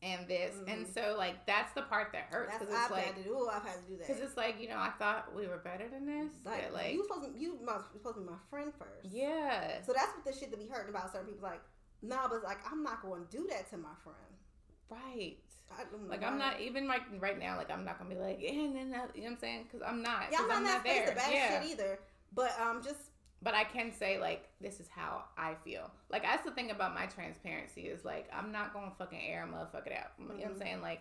and this, Mhm. and so like that's the part that hurts That's because I've it's like had to do. I've had to do that. because it's like you know I thought we were better than this, like, but like you supposed to, you must supposed to be my friend first. yeah, So that's what the shit to be hurting about certain people. Like, nah, but like I'm not going to do that to my friend. right. I, I'm Like I'm not even like right now. Like I'm not gonna be like, yeah, and then you know what I'm saying? Because I'm not. Yeah, I'm not that space there. of bad yeah. shit either. But um, just But I can say like this is how I feel. Like that's the thing about my transparency is like I'm not gonna fucking air a motherfucker out. You know what I'm Mhm. saying? Like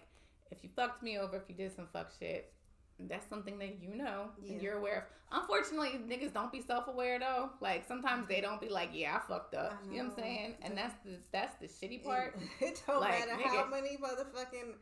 if you fucked me over, if you did some fuck shit, that's something that you know Yeah. and you're aware of. Unfortunately, niggas don't be self aware though. Like sometimes they don't be like, yeah, I fucked up. I You know what I'm know. saying? And that's the that's the shitty part. It, don't Like, matter how many motherfucking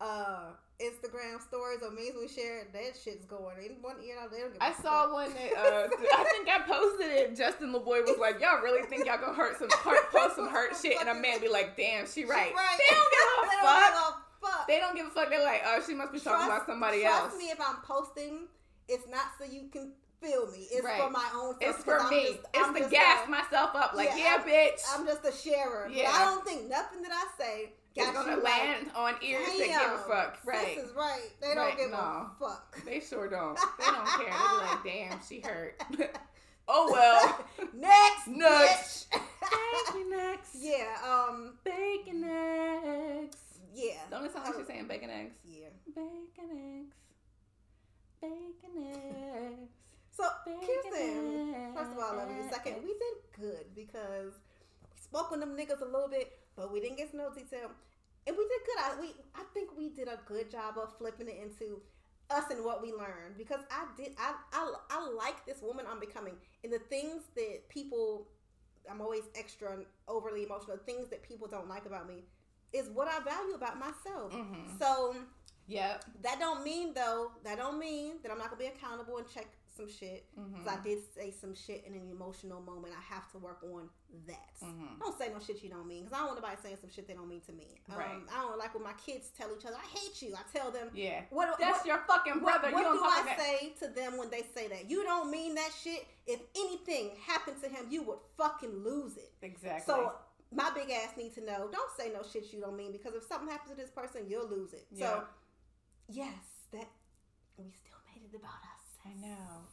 uh Instagram stories or memes we share. That shit's going in one ear out. They don't give a I fuck. saw one that uh, I think I posted it. Justin Laboy was like, "Y'all really think y'all gonna hurt some hurt, post some hurt shit?" And a man be like, "Damn, she She right." right. They don't give a fuck. Fuck. They don't give a fuck. They're like, "Oh, she must be talking about somebody else. trust me, if I'm posting, it's not so you can feel me. It's Right. for my own. It's for I'm me. just- it's I'm to gas a- myself up. Like, Yeah, yeah, I'm- bitch. I'm just a sharer. But Yeah. I don't think nothing that I say got gonna you land on ears that give a fuck. Right. Sis is right. They don't give no. a fuck. They sure don't. They don't care. They be like, "Damn, she hurt." oh well. Next, Next. Bacon eggs. yeah. Um. Bacon eggs. Yeah. Don't it sound like she's saying bacon eggs? Yeah. Bacon eggs. Bacon eggs. So, Bacon Kirstin, first of all, I love you. Second, we did good because we spoke with them niggas a little bit, but we didn't get to know detail. And we did good. I we I think we did a good job of flipping it into us and what we learned because I did I I, I like this woman I'm becoming and the things that people I'm always extra and overly emotional things that people don't like about me is what I value about myself. Mm-hmm. So Yep. that don't mean though that don't mean that I'm not gonna be accountable and check some shit. Mm-hmm. Cause I did say some shit in an emotional moment. I have to work on that. Mm-hmm. Don't say no shit you don't mean. Cause I don't want nobody saying some shit they don't mean to me. Um, Right. I don't like when my kids tell each other, "I hate you." I tell them, Yeah. "What? That's what, your fucking brother. what you don't do I that. say to them when they say that? You don't mean that shit. If anything happened to him, you would fucking lose it. Exactly. So my big ass need to know. Don't say no shit you don't mean because if something happens to this person, you'll lose it. Yeah. So yes, that we still made it about us. I know.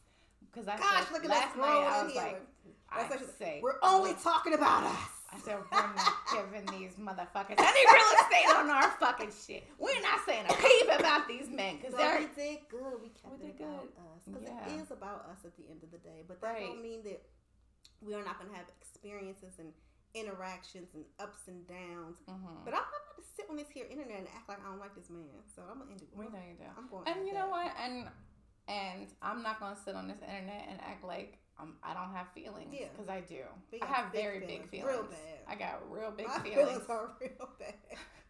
Because I Gosh, said, look at last night I was here. like, I she- say, We're only talking about us. I said, we're not giving these motherfuckers any real estate on our fucking shit. We're not saying a peep about these men because they're we did good. We kept We it about good. us because Yeah. it is about us at the end of the day. But that Right. don't mean that we are not going to have experiences and interactions and ups and downs. Mhm. But I'm not about to sit on this here internet and act like I don't like this man. So I'm gonna end it. we know you do. I'm going. And you know that. what? And and I'm not gonna sit on this internet and act like um, I don't have feelings Yeah. because I do. I have big very big feelings, feelings. real bad. I got real big My feelings. feelings are real bad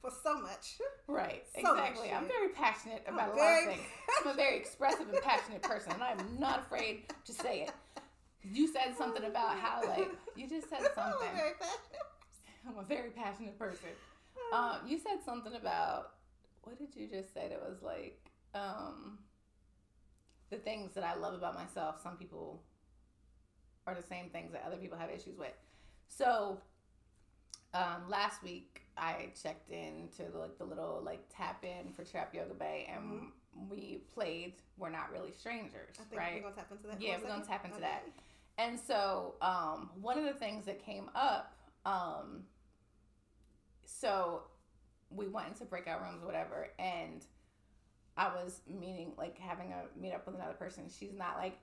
for so much. Right, So much exactly. I'm very passionate I'm about a lot of things. I'm a very expressive and passionate person, and I'm not afraid to say it. You said something about how, like, you just said I'm something. very passionate. I'm a very passionate person. Um, you said something about what did you just say? That was like um, the things that I love about myself. Some people are the same things that other people have issues with. So um, last week I checked in to like the little like tap in for Trap Yoga Babe, and we played "We're Not Really Strangers," I think right? we're gonna tap into that. Yeah, we're gonna tap into Okay. that. And so, um, one of the things that came up, um, so we went into breakout rooms, whatever, and I was meeting, like, having a meet up with another person. She's not like,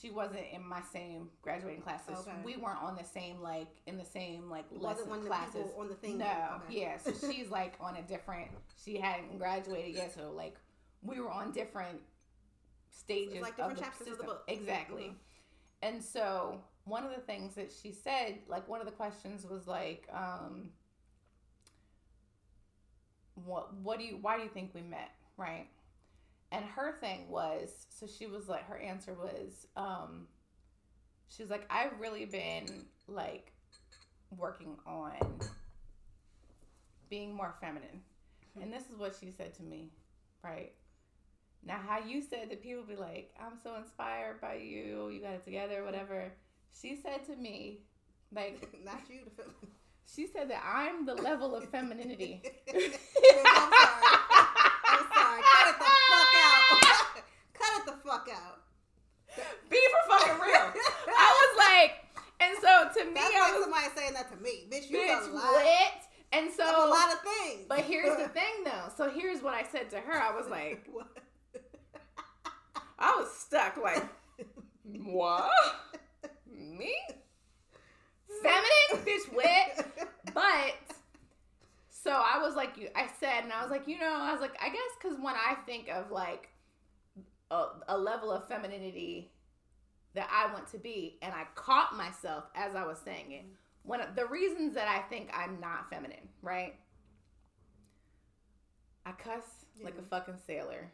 she wasn't in my same graduating classes. Okay. We weren't on the same, like, in the same, like, lesson wasn't one of the classes. on the thing. No, Okay. yeah. So she's like on a different. She hadn't graduated yet, so like we were on different stages like of different the chapters of the book. Exactly. Mhm. And so one of the things that she said, like one of the questions was like, um, "What? What do you? Why do you think we met?" Right. And her thing was, so she was like, her answer was, um, she was like, I've really been like working on being more feminine. And this is what she said to me, right? Now, how you said that people be like, I'm so inspired by you, you got it together, whatever. She said to me, like, Not you. The film. She said that I'm the level of femininity. I'm sorry. I'm sorry. Cut it the fuck out. Cut it the fuck out. Be for fucking real. I was like, and so to me, That's I like was somebody saying that to me. Bitch, you bitch lot. And so, a lot of things. but here's the thing though. So here's what I said to her. I was like, What? I was stuck. Like, what? Me? Feminine, bitch, wet. But so I was like, you. I said, and I was like, you know, I was like, I guess because when I think of like a, a level of femininity that I want to be, and I caught myself as I was saying it. When the reasons that I think I'm not feminine, right? I cuss like a fucking sailor.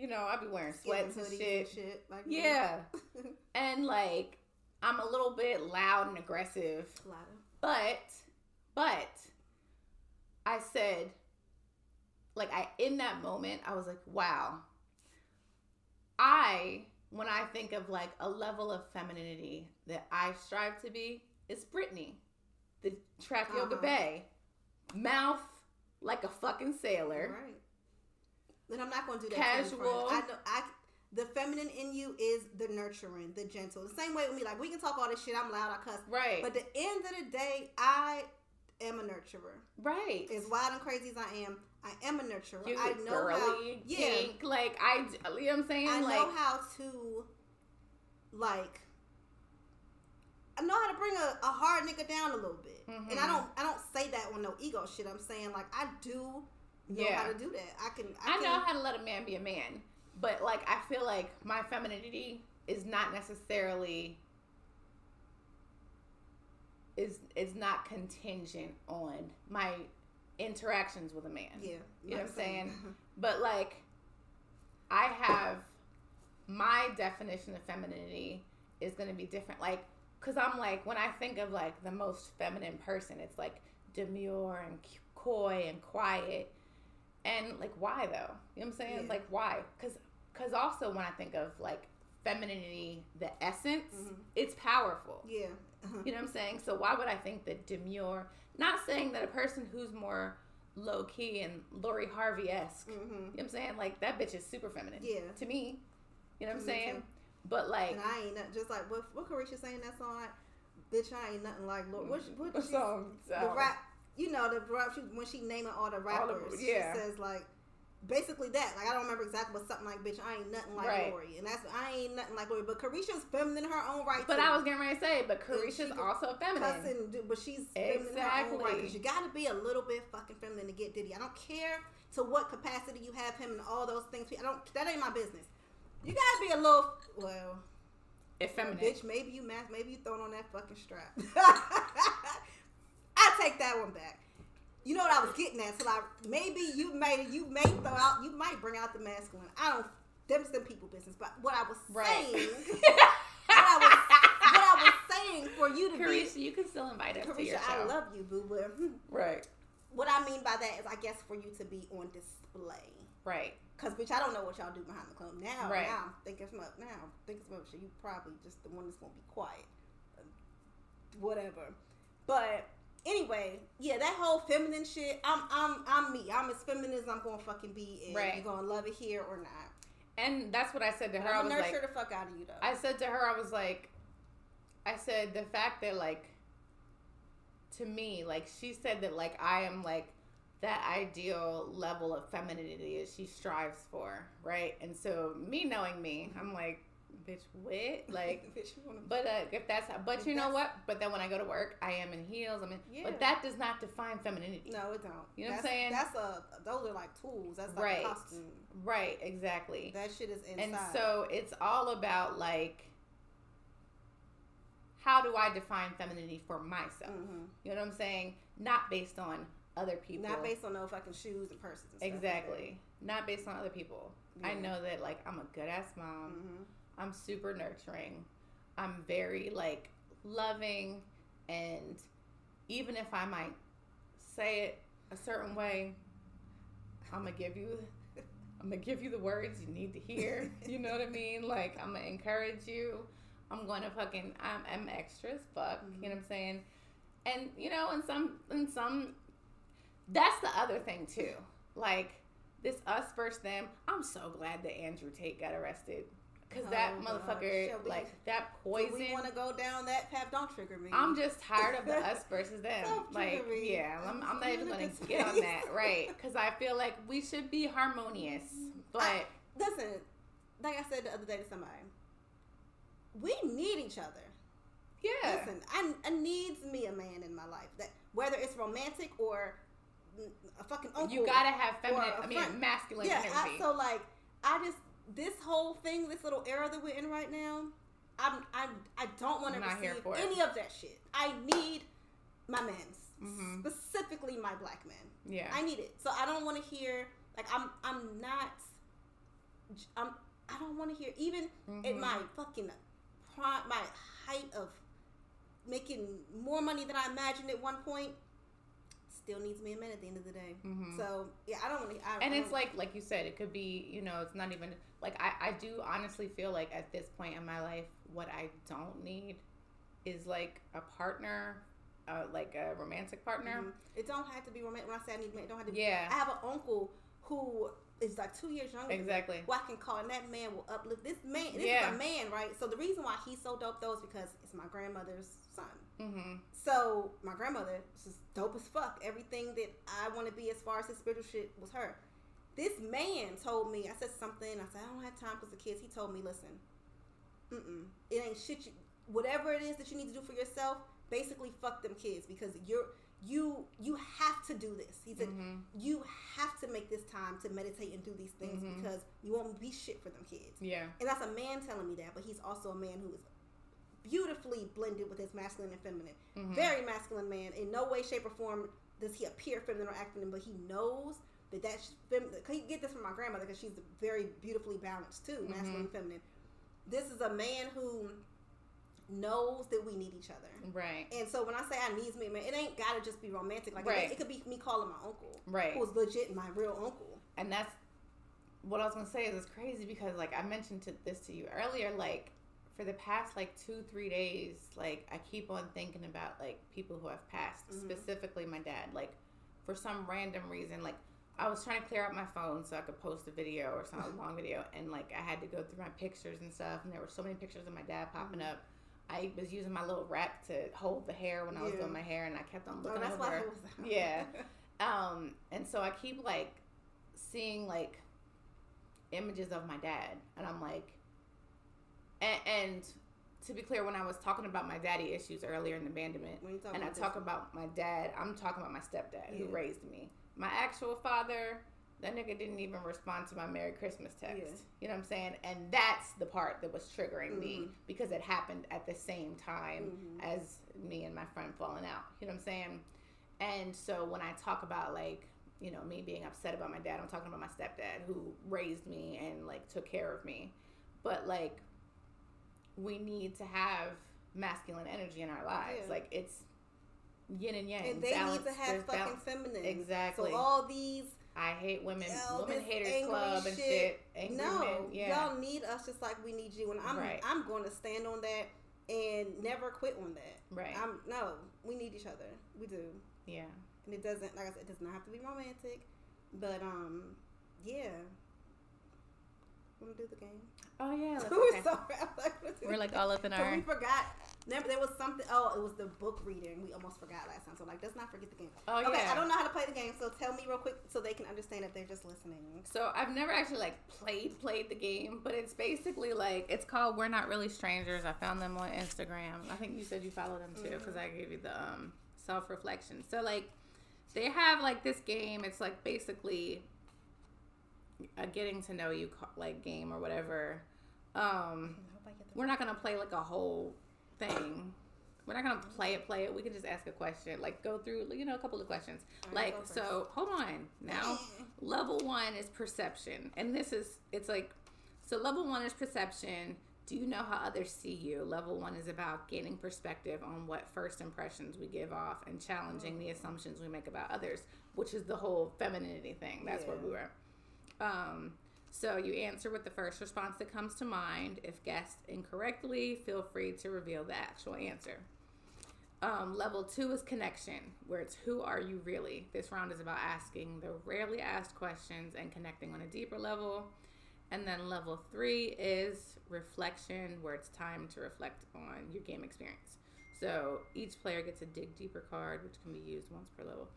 You know, I be wearing Sweats sweats and shit. like. Yeah. And like I'm a little bit loud and aggressive. Louder. But but I said like I in that moment I was like, wow. I when I think of like a level of femininity that I strive to be, it's Brittany. The trap yoga Uh-huh. Babe. Mouth like a fucking sailor. Right. Then I'm not going to do that. to you in front Casual. I know. I. The feminine in you is the nurturing, the gentle. The same way with me. Like we can talk all this shit. I'm loud. I cuss. Right. But the end of the day, I am a nurturer. right. As wild and crazy as I am, I am a nurturer. You I know how. Yeah. kink, like I, you know what I'm saying? I like, know how to, like, I know how to bring a, a hard nigga down a little bit, and I Mhm. don't I don't say that with no ego shit. I'm saying like I do know Yeah. how to do that. I can. I, I, can, know how to let a man be a man, but like I feel like my femininity is not necessarily is is not contingent on my interactions with a man. Yeah, You know what I'm like saying? But like I have my definition of femininity is going to be different like cuz I'm like when I think of like the most feminine person it's like demure and coy and quiet and like why though? You know what I'm saying? Yeah. Like why? Cuz cuz also when I think of like femininity the essence Mhm. it's powerful. Yeah. You know what I'm saying? So why would I think that demure? Not saying that a person who's more low key and Lori Harvey esque. hmm You know what I'm saying? Like that bitch is super feminine. Yeah. To me. You know what I'm Me saying? too. But like And I ain't not, just like what what Caresha saying in that song. Like, Bitch, I ain't nothing like Lord. What, what, what song? The rap, you know, the rap. She, when she naming all the rappers, yeah. she says like basically that. Like I don't remember exactly, but something like, "Bitch, I ain't nothing like Right. Lori," and that's I ain't nothing like Lori. But Caresha's feminine in her own right. But too. I was getting ready to say, but Caresha's also feminine. cussing, but she's feminine in her own right. Exactly. Because you got to be a little bit fucking feminine to get Diddy. I don't care to what capacity you have him and all those things. I don't. That ain't my business. You gotta be a little well. Effeminate. Bitch, maybe you math, maybe you throwing on that fucking strap. I take that one back. You know what I was getting at? So like, maybe you may you may throw out, you might bring out the masculine. I don't. Them's them people business. But what I was Right. saying, what I was, what I was saying for you to Caresha, you can still invite us be, to your show. I love you, boo. Hmm, right. what I mean by that is, I guess for you to be on display. Right. Cause bitch, I don't know what y'all do behind the club now. Right. Now I'm thinking some up. Now I'm thinking some up shit. You probably just the one that's gonna be quiet, whatever. But anyway, yeah, that whole feminine shit. I'm I'm I'm me. I'm as feminine as I'm gonna fucking be, and Right. you're gonna love it here or not. And that's what I said to her. I I'm was gonna nurture like, the fuck out of you though. I said to her, I was like, I said the fact that like, to me, like she said that like I am like that ideal level of femininity that she strives for, right? And so me knowing me, I'm like, bitch, what? Like, Bitch, but uh, if that's but If you know what? But then when I go to work, I am in heels. I mean, Yeah. but that does not define femininity. no, it don't. You know what I'm saying? That's a those are like tools. That's like Right. a costume. Right? Exactly. That shit is inside. And so it's all about like how do I define femininity for myself? Mhm. You know what I'm saying? Not based on other people. not based on no fucking shoes and purses. And stuff like exactly. Not based on other people. I know that like I'm a good ass mom. Mhm. I'm super nurturing. I'm very like loving and even if I might say it a certain way, I'm gonna give you I'm gonna give you the words you need to hear. You know what I mean? Like I'm gonna encourage you. I'm gonna fucking I'm, I'm extra fuck. You know what I'm saying? And you know, in some in some that's the other thing too. Like this us versus them. I'm so glad that Andrew Tate got arrested. Cause oh, that Oh, motherfucker, gosh. We- like that Do poison. we want to go down that path? Don't trigger me. I'm just tired of the us versus them. Don't like, me. yeah, I'm, I'm not I'm even gonna get on that, right? Because I feel like we should be harmonious, but I- listen, like I said the other day to somebody, we need each other. yeah, Listen, I, I needs me a man in my life that whether it's romantic or a fucking uncle. you gotta have feminine. I mean, masculine yeah. I, energy. so like, I just this whole thing, this little era that we're in right now, I'm I I don't want to receive for it. any of that shit. I need my men's, Mhm. specifically my black men. yeah, I need it. So I don't want to hear like I'm I'm not I'm I don't want to hear even at Mhm. my fucking prime my height of making more money than I imagined at one point still needs me a man at the end of the day. Mhm. So yeah, I don't want to. and it's like like you said it could be you know it's not even like I, I do honestly feel like at this point in my life what i don't need is like a partner uh, like a romantic partner Mhm. it don't have to be romantic. When I say I need man, it don't have to. be yeah I have an uncle who is like two years younger. than me, exactly Who I can call, and that man will uplift this man. This Yeah. is a man, right? So the reason why he's so dope though is because it's my grandmother's son. Mm-hmm. So my grandmother was just dope as fuck. Everything that I want to be as far as his spiritual shit was her. This man told me, I said something. I said I don't have time because the kids. He told me, listen, mm-mm, it ain't shit. You, whatever it is that you need to do for yourself, basically fuck them kids because you're you you have to do this. He said Mhm. you have to make this time to meditate and do these things Mhm. because you won't be shit for them kids. yeah And that's a man telling me that, but he's also a man who is beautifully blended with his masculine and feminine. Mhm. Very masculine man. In no way, shape, or form does he appear feminine or act feminine, but he knows that that's feminine. He get this from my grandmother because she's very beautifully balanced too, masculine Mhm. and feminine. This is a man who knows that we need each other. right And so when I say I needs me, man, it ain't gotta just be romantic. Like Right. it, it could be me calling my uncle, right who's legit my real uncle. and that's what I was gonna say is it's crazy because like I mentioned to this to you earlier, like for the past like two three days, like I keep on thinking about like people who have passed, Mhm. specifically my dad. Like for some random reason, like I was trying to clear out my phone so I could post a video or some long video, and like I had to go through my pictures and stuff, and there were so many pictures of my dad popping Mhm. up. I was using my little wrap to hold the hair when I was Yeah. doing my hair, and I kept on Oh, looking that's over. why Yeah. Um, and so I keep like seeing like images of my dad, and I'm like, and, and to be clear, when I was talking about my daddy issues earlier in the abandonment, and I talk about my dad, I'm talking about my stepdad who raised me. My actual father, that nigga didn't even respond to my Merry Christmas text. Yeah. You know what I'm saying? And that's the part that was triggering me Mhm. because it happened at the same time Mhm. as me and my friend falling out. You know what I'm saying? And so when I talk about like, you know, me being upset about my dad, I'm talking about my stepdad who raised me and like took care of me. But like we need to have masculine energy in our lives. Yeah. Like it's yin and yang. and they balance, need to have fucking balance. feminine. Exactly. So all these I hate women, women haters club and shit. shit. Angry no, men. Yeah. y'all need us just like we need you, and I'm Right. I'm going to stand on that and never quit on that. Right. I'm no, we need each other. We do, yeah. and it doesn't like I said, it does not have to be romantic, but um, yeah. Want to do the game? Oh yeah. Let's, We're okay. so like, We're like all up in our. we forgot. Never, there was something. Oh, it was the book reading. We almost forgot last time. So like, let's not forget the game. Oh okay, yeah. I don't know how to play the game, so tell me real quick so they can understand if they're just listening. So I've never actually like played played the game, but it's basically like it's called We're Not Really Strangers. I found them on Instagram. I think you said you follow them too because I gave you the um, self reflection. So like they have like this game. It's like basically a getting to know you like game or whatever. Um, I hope I get the we're not gonna play like a whole thing. We're not gonna play it, play it. We can just ask a question, like go through, you know, a couple of questions. Right, like, so hold on now. level one is perception, and this is it's like so. Level one is perception. Do you know how others see you? Level one is about gaining perspective on what first impressions we give off and challenging the assumptions we make about others, which is the whole femininity thing. That's where we were. Um, so you answer with the first response that comes to mind. If guessed incorrectly, feel free to reveal the actual answer. Um, level two is connection, where it's who are you really? This round is about asking the rarely asked questions and connecting on a deeper level. And then level three is reflection, where it's time to reflect on your game experience. So each player gets a dig deeper card, which can be used once per level.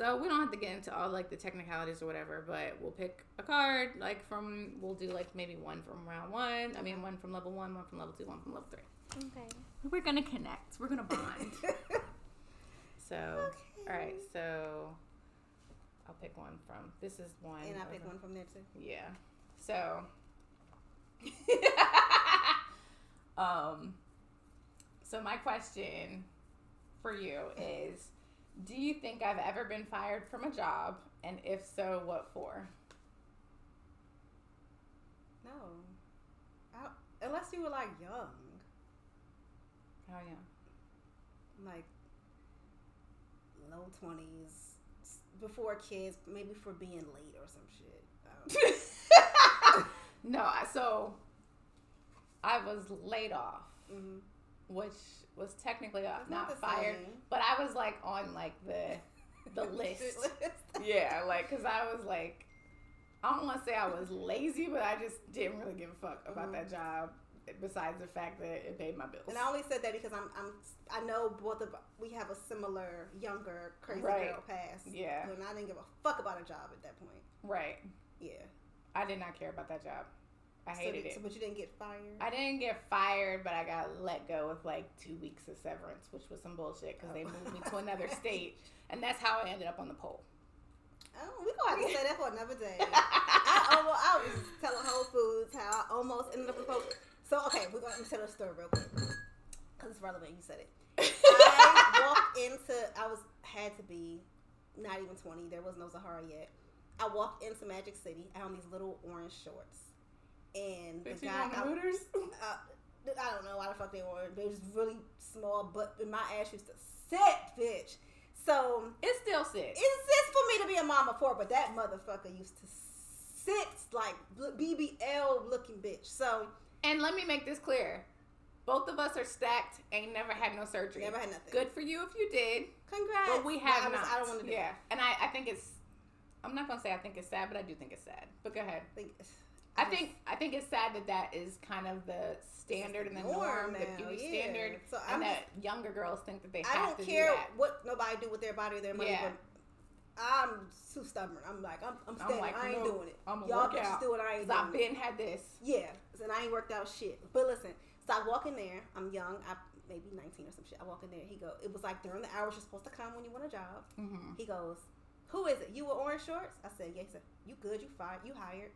So we don't have to get into all like the technicalities or whatever, but we'll pick a card like from we'll do like maybe one from round one. I mean one from level one, one from level two, one from level three. Okay. We're gonna connect. We're gonna bond. so all right, so I'll pick one from this is one. and I of pick one from there too. Yeah. So um so my question for you is do you think I've ever been fired from a job and if so what for? No, I, unless you were like young, Oh yeah. like low twenties, before kids, maybe for being late or some shit. I don't know. No, so I was laid off, Mhm. Which was technically uh, not, not fired, same. but I was like on like the the list. yeah, like because I was like, I don't want to say I was lazy, but I just didn't really give a fuck about Mhm. that job. Besides the fact that it paid my bills. And I only said that because I'm, I'm I know both of we have a similar younger crazy Right. girl past. Yeah. And I didn't give a fuck about a job at that point. right. Yeah. I did not care about that job. I So hated did- it. so- but you didn't get fired. I didn't get fired, but I got let go with like two weeks of severance, which was some bullshit because they Oh. moved me to oh. another state, and that's how I ended up on the pole. Oh, we gonna have to say that for another day. I almost, I was telling Whole Foods how I almost ended up on the pole. So okay, we're gonna tell the story real quick because it's relevant. You said it. I walked into. I was had to be not even twenty. There was no Zahara yet. I walked into Magic City. I had on these little orange shorts, and the guy. on the I, Hooters? uh, I don't know why the fuck they were. They was really small, but my ass used to sit, bitch. So It still sits. it exists for me to be a mama for, but that motherfucker used to sit like BBL looking bitch. So And let me make this clear. Both of us are stacked, ain't never had no surgery. never had nothing. Good for you if you did, Congrats. but we have I, was- not. I don't want to do Yeah, it. and I, I think it's. I'm not gonna say I think it's sad, but I do think it's sad. But go ahead. I think, I just- think I think it's sad that that is kind of the standard and the norm, the now, beauty yeah. standard, So and I'm that younger girls think that they I have don't to care do that. what nobody do with their body or their money. Yeah. But I'm too stubborn. I'm like I'm, I'm I'm like, I ain't no, doing it. I'ma Y'all work bitches out. do it. I ain't Cause I've been had this. Yeah, and I ain't worked out shit. But listen, so I walk in there. I'm young. I maybe 19 or some shit. I walk in there. He go. It was like during the hours you're supposed to come when you want a job. Mm-hmm. He goes, "Who is it? You with orange shorts?" I said, "Yeah." He said, "You good? You fired? You hired?"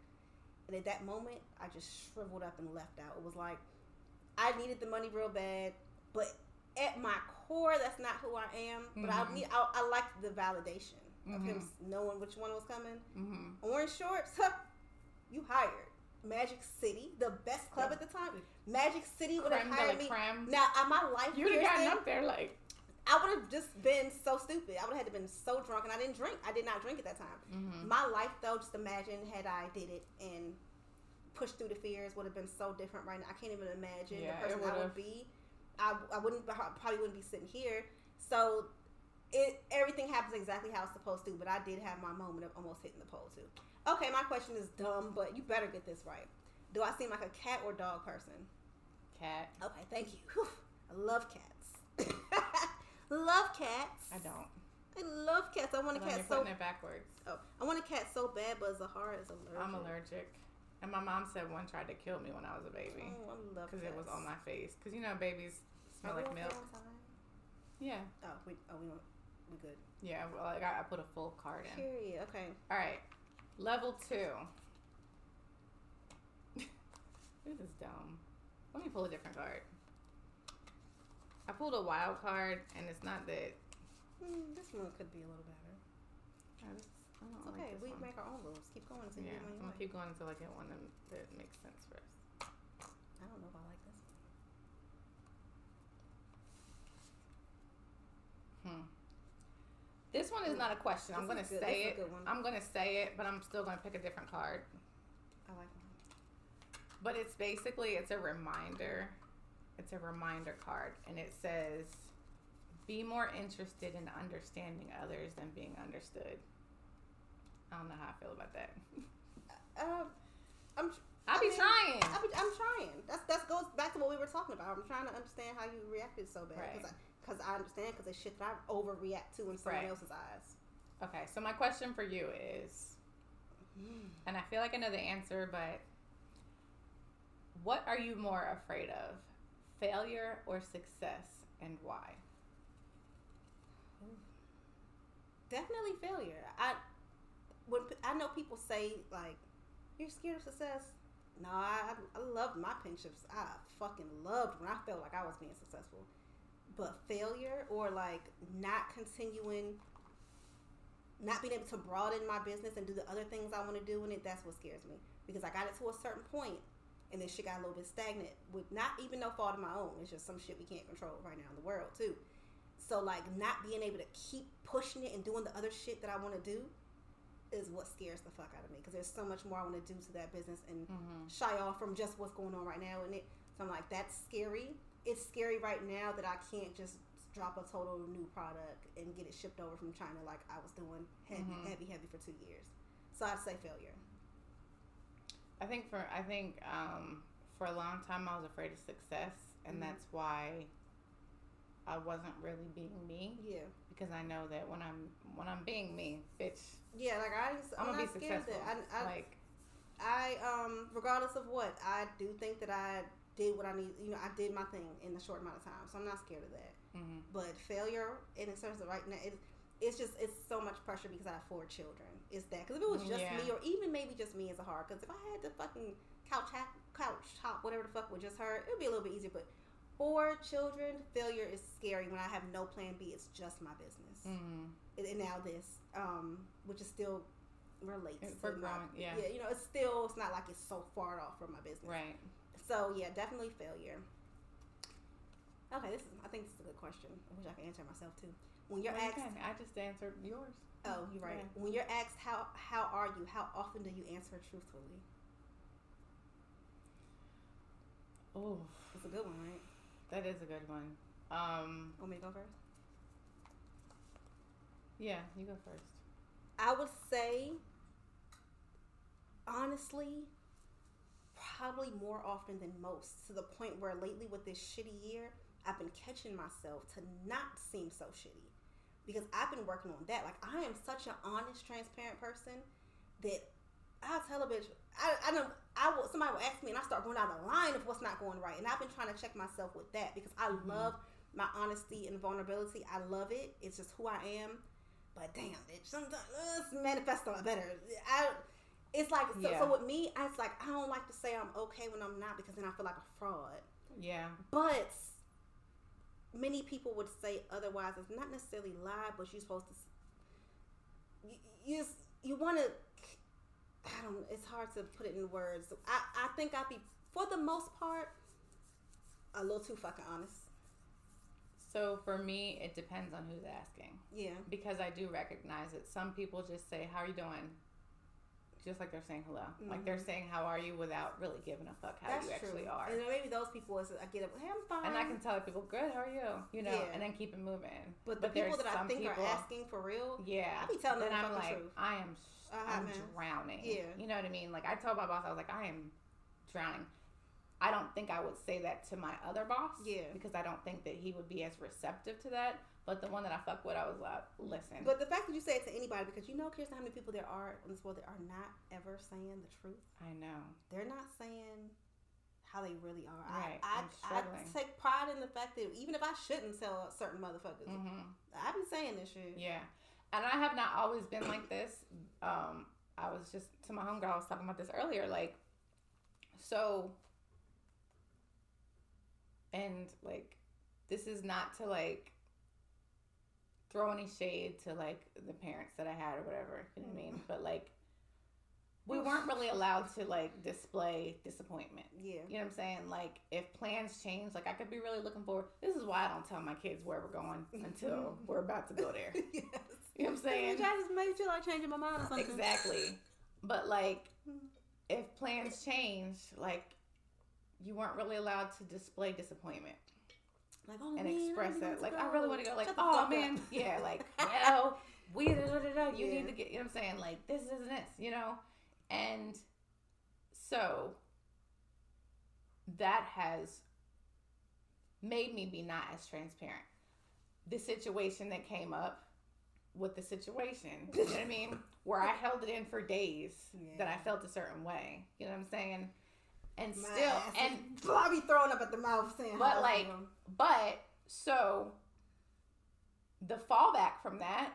And at that moment, I just shriveled up and left out. It was like I needed the money real bad, but at my core, that's not who I am. But I Mhm. need. I, I liked the validation of him knowing which one was coming. Mm-hmm. Orange shorts, huh, you hired. Magic City, the best club at the time. Magic City would have Creme de la hired me. creme. Now, my life You would have gotten up there like. I would have just been so stupid. I would have had to been so drunk, and I didn't drink. I did not drink at that time. Mm-hmm. My life, though, just imagine had I did it and pushed through the fears, would have been so different right now. I can't even imagine Yeah, the person I would be. I, I wouldn't probably wouldn't be sitting here. So it everything happens exactly how it's supposed to. But I did have my moment of almost hitting the pole too. Okay, my question is dumb, but you better get this right. Do I seem like a cat or dog person? Cat. Okay, thank you. Whew. I love cats. love cats. I don't. I love cats. I want a cat you're so. putting it backwards. Oh, I want a cat so bad, but Zahara is allergic. I'm allergic. And my mom said one tried to kill me when I was a baby Oh, I love because it was on my face. Because you know babies smell Are like milk. Yeah. Oh, we oh we we good. Yeah. Well, like I, I put a full card in. Period. Okay. All right. Level two. this is dumb. Let me pull a different card. I pulled a wild card, and it's not that. Hmm, this one could be a little better. I just- I don't It's like okay. this we one. make our own rules. Keep going until Yeah, you I'm one gonna keep going until I get one that, that makes sense first. I don't know if I like this. Hmm. This one is not a question. I'm gonna say This it. I'm gonna say it, but I'm still gonna pick a different card. I like mine. But it's basically it's a reminder. It's a reminder card, and it says, Be more interested in understanding others than being understood. I don't know how I feel about that. Uh, I'm. I'll be mean, trying. I be, I'm trying. That's that goes back to what we were talking about. I'm trying to understand how you reacted so bad Right. because I, 'cause I understand because it's shit that I overreact to in someone Right. else's eyes. Okay, so my question for you is, and I feel like I know the answer, but what are you more afraid of, failure or success, and why? Definitely failure. I when I know people say like, "You're scared of success." No, I I loved my pensions. I fucking loved when I felt like I was being successful. But failure or like not continuing, not being able to broaden my business and do the other things I want to do in it, that's what scares me. Because I got it to a certain point and then shit got a little bit stagnant with not even no fault of my own. It's just some shit we can't control right now in the world too. So like not being able to keep pushing it and doing the other shit that I want to do is what scares the fuck out of me because there's so much more I want to do to that business and Mm-hmm. shy off from just what's going on right now in it. So I'm like, that's scary. It's scary right now that I can't just drop a total new product and get it shipped over from China like I was doing heavy, Mhm. heavy, heavy for two years. So I'd say failure. I think for I think um, for a long time I was afraid of success, and Mhm. that's why I wasn't really being me Yeah, because I know that when I'm when I'm being me, bitch, yeah. Like I, just, I'm, I'm, gonna be scared of successful. that. I, I, like I um regardless of what, I do think that I did what I need. You know, I did my thing in a short amount of time, so I'm not scared of that. mhm. But failure, and in terms of right now, it, it's just it's so much pressure because I have four children. It's that because if it was just Yeah. me, or even maybe just me as a hard, because if I had the fucking couch ha- couch top whatever the fuck with just her, it would be a little bit easier. But four children, failure is scary when I have no plan B. It's just my business, Mhm. and, and now this, um, which is still relates to my, growing, yeah. yeah. You know, it's still it's not like it's so far off from my business. right. So yeah, definitely failure. Okay, this is. I think this is a good question. I wish I could answer myself too. When you're asked. I just answered yours. oh, you're right. Yeah. When you're asked how how are you, how often do you answer truthfully? Oh, It's a good one, right? that is a good one. Um, Want me to go first? yeah, you go first. I would say, honestly, probably more often than most. To the point where lately, with this shitty year, I've been catching myself to not seem so shitty because I've been working on that. Like I am such an honest, transparent person that I'll tell a bitch. I I know I will. Somebody will ask me, and I start going down the line of what's not going right, and I've been trying to check myself with that because I Mhm. love my honesty and vulnerability. I love it. It's just who I am. But damn, bitch, sometimes uh, it's manifesto better. I, it's like so, Yeah. so with me, it's like I don't like to say I'm okay when I'm not because then I feel like a fraud. Yeah. But many people would say otherwise. It's not necessarily lie, but you're supposed to. You you, you want to. I don't. It's hard to put it in words. I I think I'd be for the most part a little too fucking honest. So for me, it depends on who's asking Yeah. because I do recognize that some people just say, "How are you doing?" Just like they're saying hello, like they're saying "How are you?" without really giving a fuck how That's you actually are. And then maybe those people is I get up. Hey, I'm fine. And I can tell people, "Good, how are you?" You know, Yeah. and then keep it moving. But the people there's that I think people- are asking for real, Yeah. I be telling them the I'm fucking like, truth. I am, Uh-huh, I'm man. drowning. Yeah. You know what I mean? Like I told my boss, I was like, I am drowning. I don't think I would say that to my other boss. Yeah. Because I don't think that he would be as receptive to that. But the one that I fuck with, I was like, listen. But the fact that you say it to anybody, because you know, Kirstin, how many people there are in this world that are not ever saying the truth. I know. They're not saying how they really are. Right, I, I, I take pride in the fact that even if I shouldn't tell certain motherfuckers, hmm I be saying this shit. Yeah. And I have not always been like this. Um, I was just to my homegirl, I was talking about this earlier. Like, so, and like, this is not to like throw any shade to like the parents that I had or whatever, you know what I mean? But like, we weren't really allowed to like display disappointment. Yeah. You know what I'm saying? Like, if plans change, like I could be really looking forward. This is why I don't tell my kids where we're going until we're about to go there. yes. You know what I'm saying? I just made you like changing my mind or something. Exactly. But like, if plans change, like, you weren't really allowed to display disappointment Like, oh and man, express it. Like, to I really want to go. Like, Shut oh man, up." yeah, like, yo, we, da, da, da, you Yeah. need to get, you know what I'm saying? Like, this, and this, you know? And so that has made me be not as transparent. The situation that came up with the situation, you know what I mean? Where I held it in for days that I felt a certain way, you know what I'm saying? And My still, and is- I be throwing up at the mouth saying, But, like, but so the fallback from that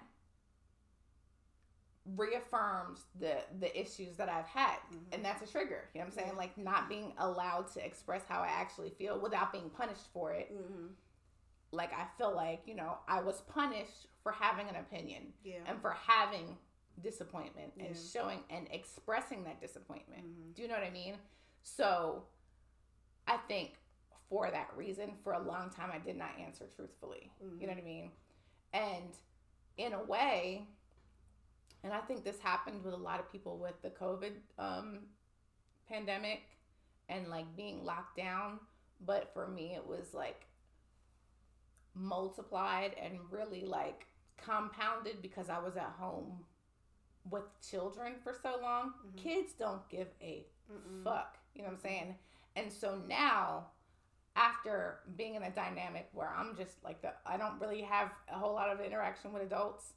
reaffirms the the issues that I've had. Mhm. And that's a trigger. You know what I'm saying? Yeah. Like not being allowed to express how I actually feel without being punished for it. Mhm. Like I feel like, you know, I was punished for having an opinion yeah, and for having disappointment and showing and expressing that disappointment. Mhm. Do you know what I mean? So I think for that reason, for a long time, I did not answer truthfully. Mhm. You know what I mean? And in a way, and I think this happened with a lot of people with the COVID um, pandemic and like being locked down. But for me, it was like multiplied and really like compounded because I was at home with children for so long. Mhm. Kids don't give a Mm-mm. fuck. You know what I'm saying? And so now, after being in a dynamic where I'm just like the, I don't really have a whole lot of interaction with adults,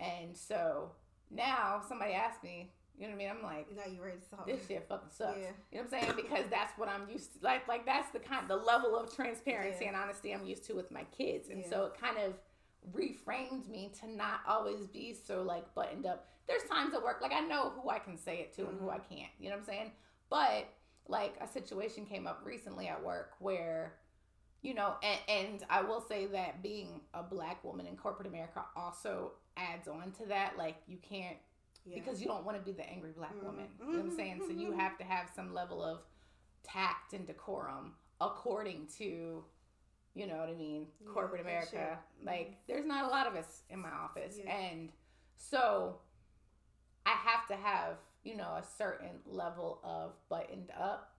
and so now somebody asked me, you know what I mean? I'm like, Now you ready to talk? this shit fucking sucks. Yeah. You know what I'm saying? Because that's what I'm used to. Like, like that's the kind, the level of transparency Yeah. and honesty I'm used to with my kids, and Yeah. so it kind of reframed me to not always be so like buttoned up. There's times at work, like I know who I can say it to and who I Mm-hmm. can't. You know what I'm saying? But like a situation came up recently at work where you know and, and i will say that being a black woman in corporate america also adds on to that like you can't Yeah. because you don't want to be the angry black Mhm. woman you know what i'm saying so you Mhm. have to have some level of tact and decorum according to you know what i mean Yeah, corporate america shit. like there's not a lot of us in my office Yeah. and so i have to have you know a certain level of buttoned up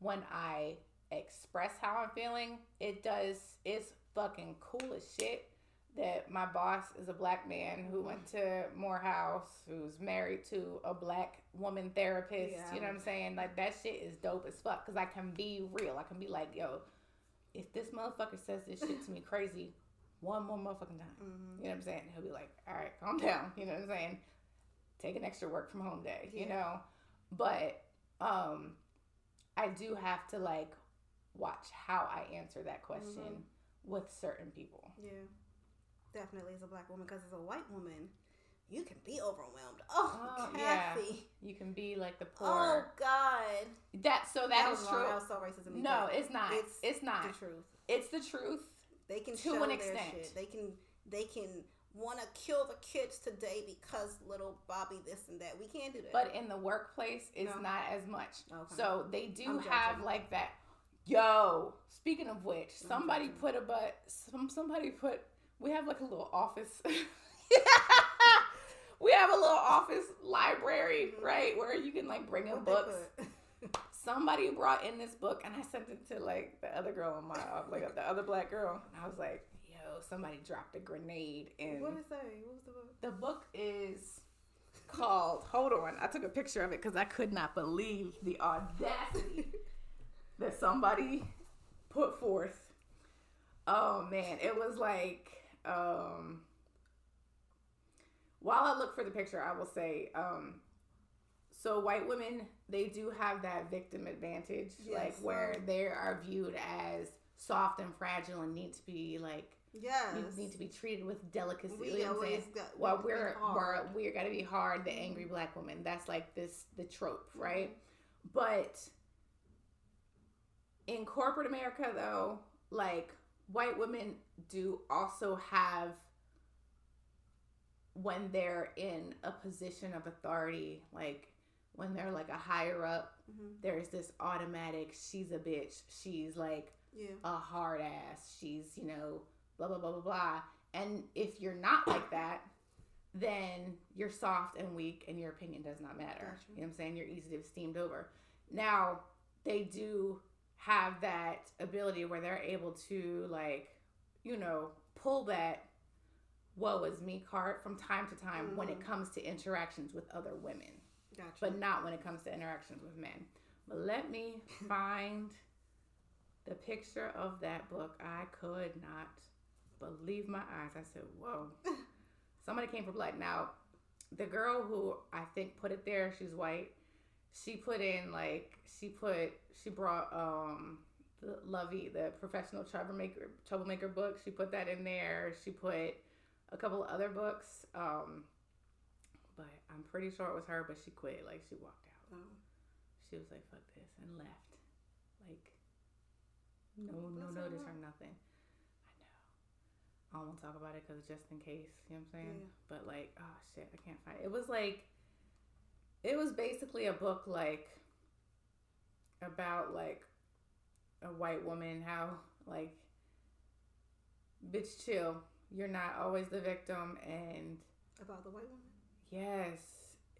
when i express how i'm feeling it does it's fucking cool as shit that my boss is a black man who went to Morehouse, who's married to a black woman therapist. Yeah. You know what I'm saying? Like that shit is dope as fuck because I can be real. I can be like, yo, if this motherfucker says this shit to me crazy one more motherfucking time, Mhm. you know what I'm saying? He'll be like, all right, calm down. You know what I'm saying? Take an extra work from home day, you Yeah. know? But um I do have to like watch how I answer that question Mhm. with certain people. Yeah. Definitely as a black woman, because as a white woman, you can be overwhelmed. Oh, Oh, yeah. You can be like the poor. Oh. God. that so that is true. That so me. no, it's not. It's, it's not. the truth. It's the truth. They can To show an extent. shit. They can. They can want to kill the kids today because little Bobby this and that. We can't do that. But in the workplace, it's No. not as much. Okay. So they do I'm have judging. like that. Yo, speaking of which, I'm somebody judging. put a but some somebody put we have like a little office. we have a little office library, Mhm. right, where you can like bring in books. Somebody brought in this book, and I sent it to like the other girl in my office, like the other black girl, and I was like, "Yo, somebody dropped a grenade in." What did it say? What was the book? The book is called. Hold on, I took a picture of it because I could not believe the audacity that somebody put forth. Oh man, it was like. um While I look for the picture, I will say, um so white women they do have that victim advantage, like where they are viewed as soft and fragile and need to be like Yes. you need to be treated with delicacy. We you know always got. well, we've we're we're we're gotta be hard, the angry black woman. That's like this the trope, Mm-hmm. right? But in corporate America, though, like white women do also have when they're in a position of authority, like when they're like a higher up, Mhm. there's this automatic. She's a bitch. She's like Yeah. a hard ass. She's, you know, blah, blah, blah, blah, blah. And if you're not like that, then you're soft and weak and your opinion does not matter. Gotcha. You know what I'm saying? You're easy to be steamed over. Now, they do have that ability where they're able to, like, you know, pull that woe is me card from time to time mm-hmm. when it mm-hmm. comes to interactions with other women. Gotcha. But not when it comes to interactions with men. But let me find the picture of that book. I could not believe my eyes. I said, whoa. Somebody came for blood. Now, the girl who I think put it there, she's white. She put in like she put she brought um the Luvvie, the professional troublemaker troublemaker book. She put that in there. She put a couple other books. Um but I'm pretty sure it was her, but she quit. Like she walked out. Oh. She was like, fuck this and left. Like no no notice or nothing. I don't want to talk about it because just in case, you know what I'm saying? Yeah. But like, oh shit, I can't find it. It was like, it was basically a book like about like a white woman, how like, bitch, chill. You're not always the victim, and about the white woman. Yes,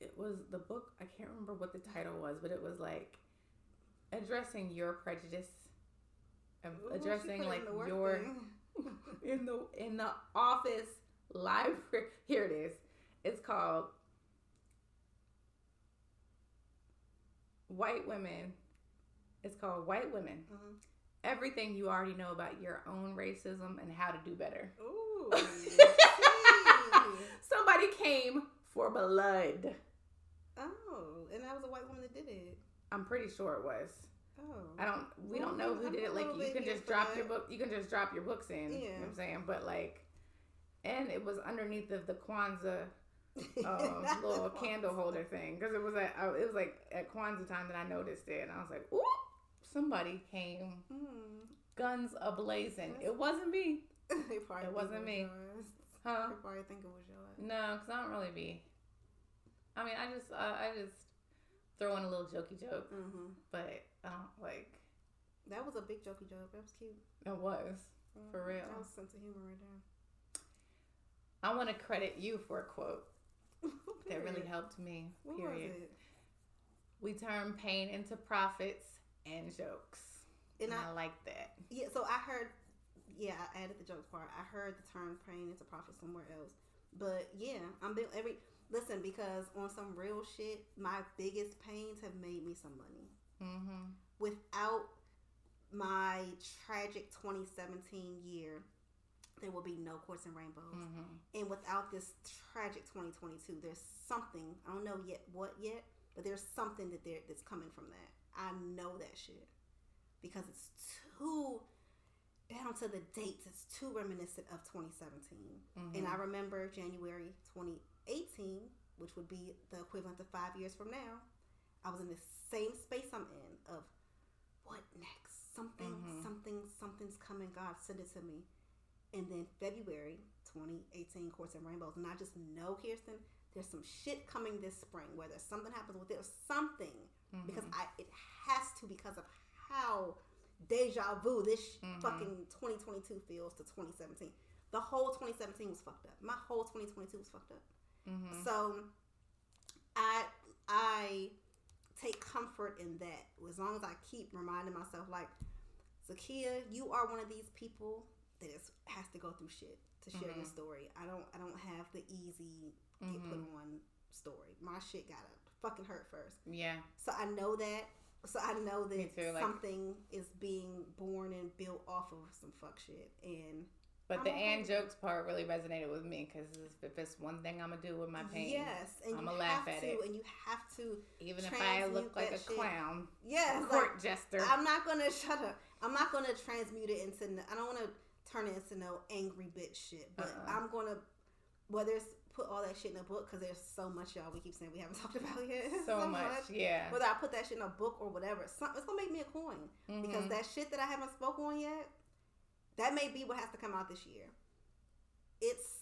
it was the book. I can't remember what the title was, but it was like addressing your prejudice, um, Ooh, addressing like your. Thing in the in the office library. Here it is. It's called White Women. It's called White Women. Mm-hmm. Everything you already know about your own racism and how to do better. Ooh. Somebody came for blood. Oh, and that was a white woman that did it. I'm pretty sure it was. Oh. I don't. We well, don't know who did it. Like you can just drop your book. You can just drop your books in. Yeah. You know what I'm saying? But like, and it was underneath of the Kwanzaa um, little candle holder thing because it was at it was like at Kwanzaa time that I noticed it, and I was like, "Ooh, somebody came, mm. guns ablazing." It wasn't me. it wasn't me. Yours. Huh? They probably think it was yours. No, because I don't really be. I mean, I just, uh, I just throw in a little jokey joke, mm-hmm. but I don't like. That was a big jokey joke. That was cute. It was mm-hmm. for real. That was sense of humor right there. I want to credit you for a quote that really helped me. What period. We turn pain into profits and jokes, and, and I, I like that. Yeah. So I heard. Yeah, I added the jokes part. I heard the term pain into profit somewhere else. But yeah, I'm every Listen, because on some real shit, my biggest pains have made me some money. Mm-hmm. Without my tragic 2017 year, there will be no quartz and rainbows. Mm-hmm. And without this tragic 2022, there's something I don't know yet what yet, but there's something that there that's coming from that. I know that shit because it's too down to the dates. It's too reminiscent of 2017. Mm-hmm. And I remember January 2018, which would be the equivalent of five years from now, I was in the same space I'm in of what next? Something, mm-hmm. something, something's coming. God, send it to me. And then February 2018, Quartz and Rainbows. And I just know, Kirstin, there's some shit coming this spring. Whether something happens with it or something. Mm-hmm. Because I it has to because of how deja vu this mm-hmm. fucking 2022 feels to 2017. The whole 2017 was fucked up. My whole 2022 was fucked up. Mm-hmm. So I I take comfort in that as long as I keep reminding myself like Zakia, you are one of these people that is, has to go through shit to share mm-hmm. your story. I don't I don't have the easy mm-hmm. get put mm-hmm. on story. My shit gotta fucking hurt first. Yeah. So I know that. So I know that too, like, something is being born and built off of some fuck shit, and but the and jokes part really resonated with me because if it's one thing I'm gonna do with my pain, yes, and I'm gonna laugh at to, it, and you have to, even if I look like a shit. clown, yes, court like, jester. I'm not gonna shut up. I'm not gonna transmute it into. I don't want to turn it into no angry bitch shit, but uh-uh. I'm gonna whether it's put all that shit in a book because there's so much y'all we keep saying we haven't talked about yet. So, so much, much, yeah. Whether I put that shit in a book or whatever, it's, it's gonna make me a coin mm-hmm. because that shit that I haven't spoken on yet that may be what has to come out this year. It's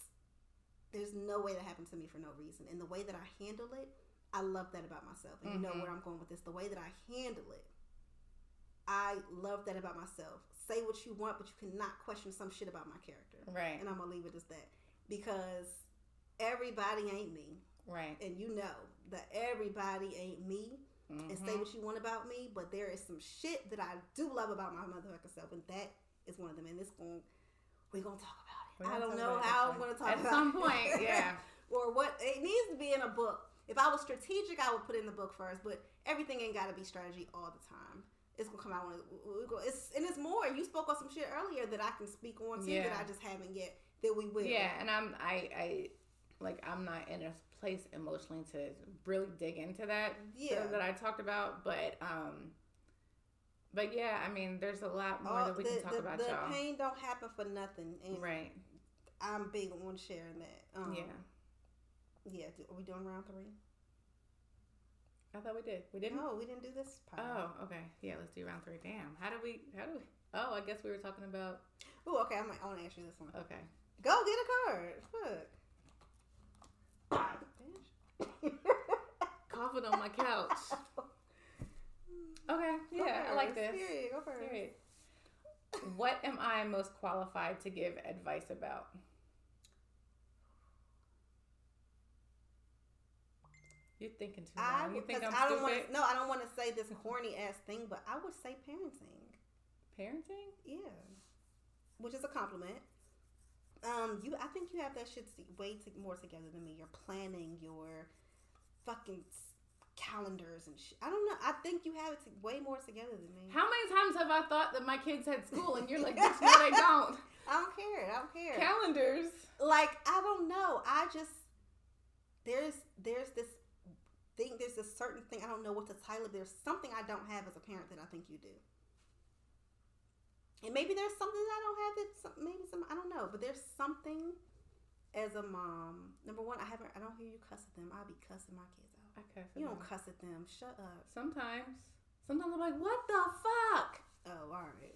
there's no way that happened to me for no reason. And the way that I handle it, I love that about myself. And mm-hmm. you know mm-hmm. where I'm going with this. The way that I handle it, I love that about myself. Say what you want, but you cannot question some shit about my character. Right. And I'm gonna leave it as that. Because everybody ain't me. Right. And you know that everybody ain't me. Mm-hmm. And say mm-hmm. what you want about me, but there is some shit that I do love about my motherfucking self, and that is one of them, and it's going we're gonna talk about it. I don't know how I'm gonna talk about it. at about some it. point, yeah. or what it needs to be in a book. If I was strategic, I would put it in the book first. But everything ain't got to be strategy all the time. It's gonna come out when it, we go. It's and it's more. You spoke on some shit earlier that I can speak on too that I just haven't yet. That we will. Yeah, and I'm I I like I'm not in a place emotionally to really dig into that Yeah. that I talked about, but um but yeah, I mean there's a lot more All- that we the, can talk the, about the y'all. pain don't happen for nothing, and Right. I'm big on sharing that. Um, yeah. yeah. do- Are we doing round three? I thought we did. We didn't? No, we didn't do this part. Oh, okay. Yeah, let's do round three. Damn. How do we how do we Oh, I guess we were talking about Oh, okay. I'm, I want to ask you this one. okay. Go get a card. Fuck. Coughing on my couch. Okay. Go Yeah, I like this. Period. Go first. Period. What am I most qualified to give advice about? You're thinking too I long. You would- think I'm I don't stupid? to. No, I don't want to say this corny ass thing, but I would say parenting. Parenting? Yeah, which is a compliment. Um, you, I think you have that shit way to, more together than me. You're planning your fucking calendars and shit. I don't know. I think you have it to, way more together than me. How many times have I thought that my kids had school and you're like, bitch, no, they don't. I don't care. I don't care. Calendars. like I don't know. I just there's there's this thing. There's a certain thing. I don't know what to title. it. There's something I don't have as a parent that I think you do. And maybe there's something that I don't have that some, maybe some I don't know, but there's something as a mom. Number one, I haven't I don't hear you cuss at them. I'll be cussing my kids. I cuss. You don't them. cuss at them. Shut up. Sometimes. Sometimes I'm like, what the fuck? Oh, all right.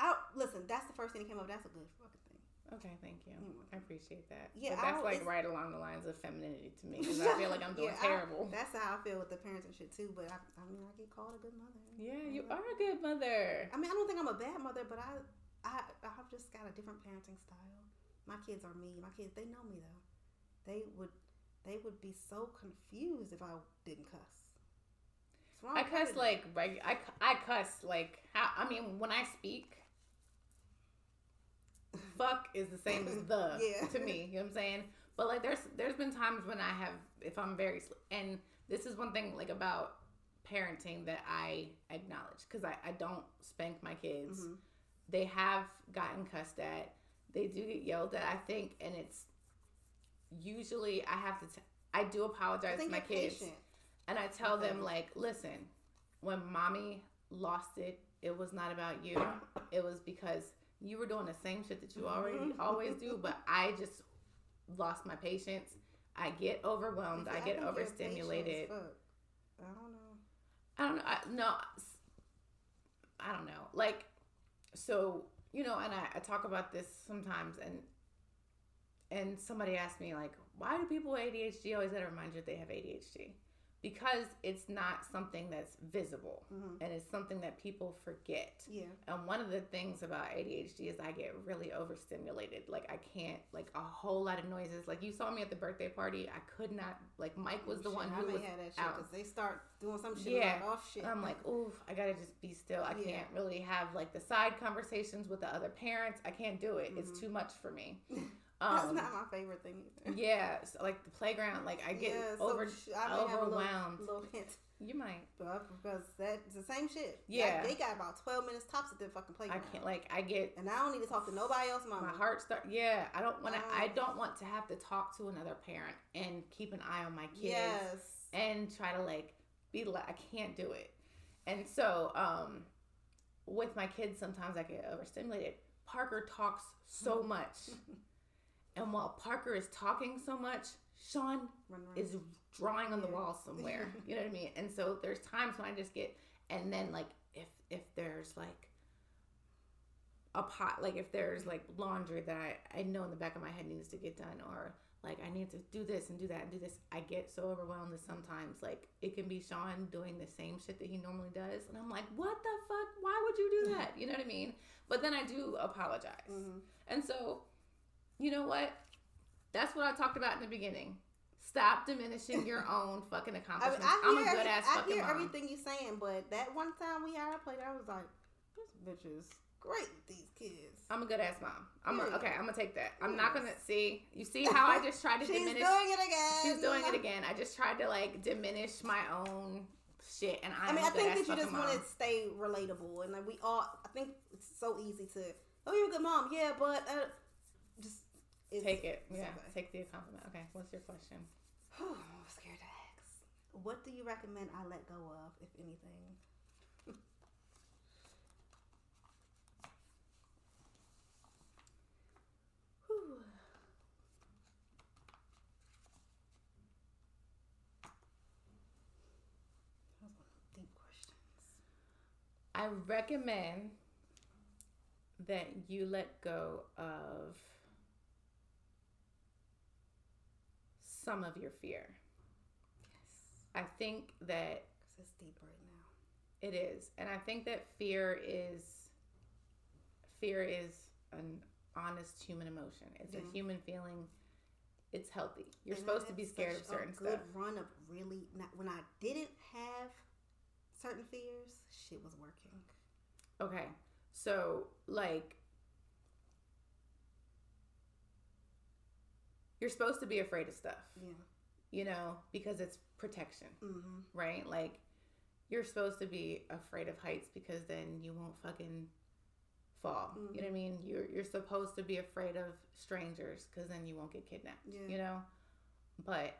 I listen. That's the first thing that came up. That's a good fucking thing. Okay, thank you. I appreciate that. Yeah, But that's like right along the lines of femininity to me because I feel like I'm doing Yeah, I- terrible. that's how I feel with the parents and shit too. But I, I mean, I get called a good mother. yeah, you I- are a good mother. I mean, I don't think I'm a bad mother, but I, I, I've just got a different parenting style. My kids are me. My kids, they know me though. They would, they would be so confused if I didn't cuss. I cuss like reg- I, I cuss like how I mean when I speak fuck is the same as the Yeah. to me you know what I'm saying but like there's there's been times when I have if I'm very and this is one thing like about parenting that I acknowledge because I, I don't spank my kids Mhm. they have gotten cussed at they do get yelled at I think and it's usually I have to t- I do I apologize to my kids patient. and I tell them like, listen, when mommy lost it, it was not about you. It was because you were doing the same shit that you already Mhm. always do, but I just lost my patience. I get overwhelmed. I think get you're patient as overstimulated. I don't know. I don't know. I, no, I don't know. Like, so you know, and I, I talk about this sometimes, and and somebody asked me like, why do people with ADHD always gotta remind you that they have ADHD? Because it's not something that's visible, Mhm. and it's something that people forget. Yeah. And one of the things about ADHD is I get really overstimulated. Like I can't like a whole lot of noises. Like you saw me at the birthday party, I could not. Like Mike was the Shit, one who was have that shit because they start doing some shit Yeah. off shit. I'm like, oof I gotta just be still. I Yeah. can't really have like the side conversations with the other parents. I can't do it. It's Mhm. too much for me. that's Um, not my favorite thing either. yeah, so, like the playground, like I get Yeah, so over. sh- I may have a little- overwhelmed. Little, hint, You might. but because that's the same shit. Yeah. Like, they got about twelve minutes tops at the fucking playground. I can't. Like I get and I don't need to talk to nobody else, mama. my heart start. Yeah, I don't want to. I don't want to have to talk to another parent and keep an eye on my kids Yes. and try to like be like I can't do it. And so, um, with my kids, sometimes I get overstimulated. Parker talks so much. And while Parker is talking so much, Sean Run, run. is drawing on the wall somewhere. You know what I mean? And so there's times when I just get and then like if if there's like a pot like if there's like laundry that I, I know in the back of my head needs to get done or like I need to do this and do that and do this, I get so overwhelmed that sometimes like it can be Sean doing the same shit that he normally does and I'm like, What the fuck? Why would you do that? You know what I mean? But then I do apologize. Mhm. And so, you know what? That's what I talked about in the beginning. Stop diminishing your own fucking accomplishments. I I'm hear, a good ass I fucking hear mom. everything you're saying, but that one time we had our play, I was like, this bitch is great with these kids. I'm a good ass mom. I'm a, okay. I'm gonna take that. I'm not gonna see. You see how I just tried to She's diminish. doing it again. She's doing it again. I just tried to like diminish my own shit, and I'm I mean, am a I think that you just want to stay relatable, and like we all. I think it's so easy to. Oh, you're a good mom, yeah, but uh, it's, take it. Yeah, take the compliment. Okay, what's your question? Whew, I'm scared to ask. What do you recommend I let go of, if anything? Whew. That was one of the deep questions. I recommend that you let go of some of your fear. Yes, I think that because it's deep right now. it is, and I think that fear is fear is an honest human emotion. It's Yeah. a mm-hmm. human feeling. It's healthy. You're And supposed to be scared of certain a good stuff. run of really not, when I didn't have certain fears, shit was working. Okay. So, like, you're supposed to be afraid of stuff, Yeah. you know, because it's protection, Mm-hmm. right? Like, you're supposed to be afraid of heights because then you won't fucking fall. You know what I mean? You're you're supposed to be afraid of strangers because then you won't get kidnapped. Yeah. You know, but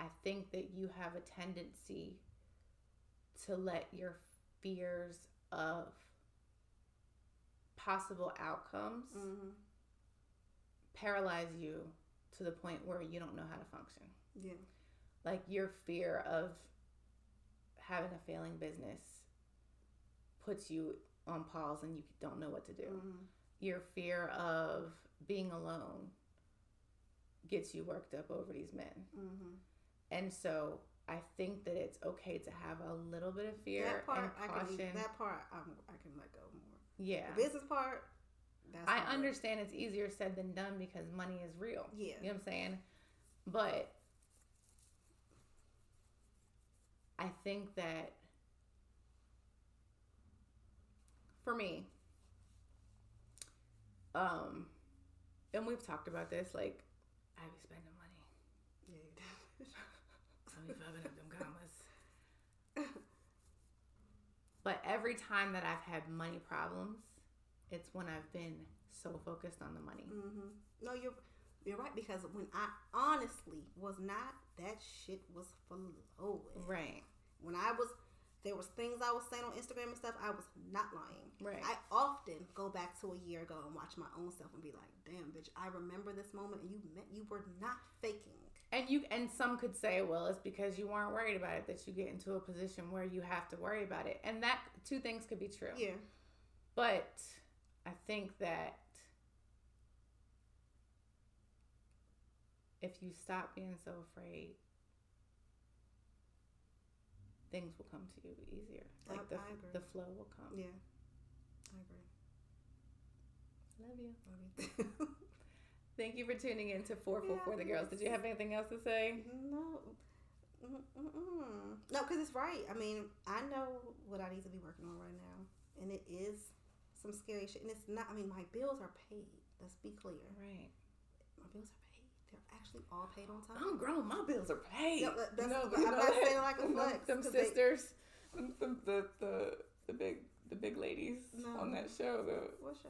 I think that you have a tendency to let your fears of possible outcomes Mm-hmm. paralyze you to the point where you don't know how to function. Yeah. Like your fear of having a failing business puts you on pause and you don't know what to do. Mm-hmm. Your fear of being alone gets you worked up over these men. Mm-hmm. And so I think that it's okay to have a little bit of fear That part, and I can. caution. That part, I'm, I can let go more. yeah. The business part, that's I understand it's easier said than done because money is real. Yeah. You know what I'm saying? But I think that for me, um, and we've talked about this, like I be spending money. Yeah. you be fucking up them commas. But every time that I've had money problems, it's when I've been so focused on the money. Mm-hmm. No, you're you're right because when I honestly was not, that shit was flowing. Right. When I was, there was things I was saying on Instagram and stuff. I was not lying. Right. I often go back to a year ago and watch my own self and be like, "Damn, bitch, I remember this moment, and you meant you were not faking." And you and some could say, well, it's because you weren't worried about it that you get into a position where you have to worry about it. And that two things could be true. Yeah. But I think that if you stop being so afraid, things will come to you easier. I- Like the I the flow will come. Yeah. I agree. Love you. Love you. Thank you for tuning in to Four Four Yeah, for the Girls. Did you have anything else to say? No. Mm-mm-mm. No, because it's right. I mean, I know what I need to be working on right now. And it is some scary shit. And it's not, I mean, my bills are paid. Let's be clear. Right. My bills are paid. They're actually all paid on time. Oh, I'm grown. My bills are paid. No, uh, that- that's- No, I'm not that- saying like a them- flex, Them they- sisters, them- them- the the the big the big ladies No. on that show. The What show?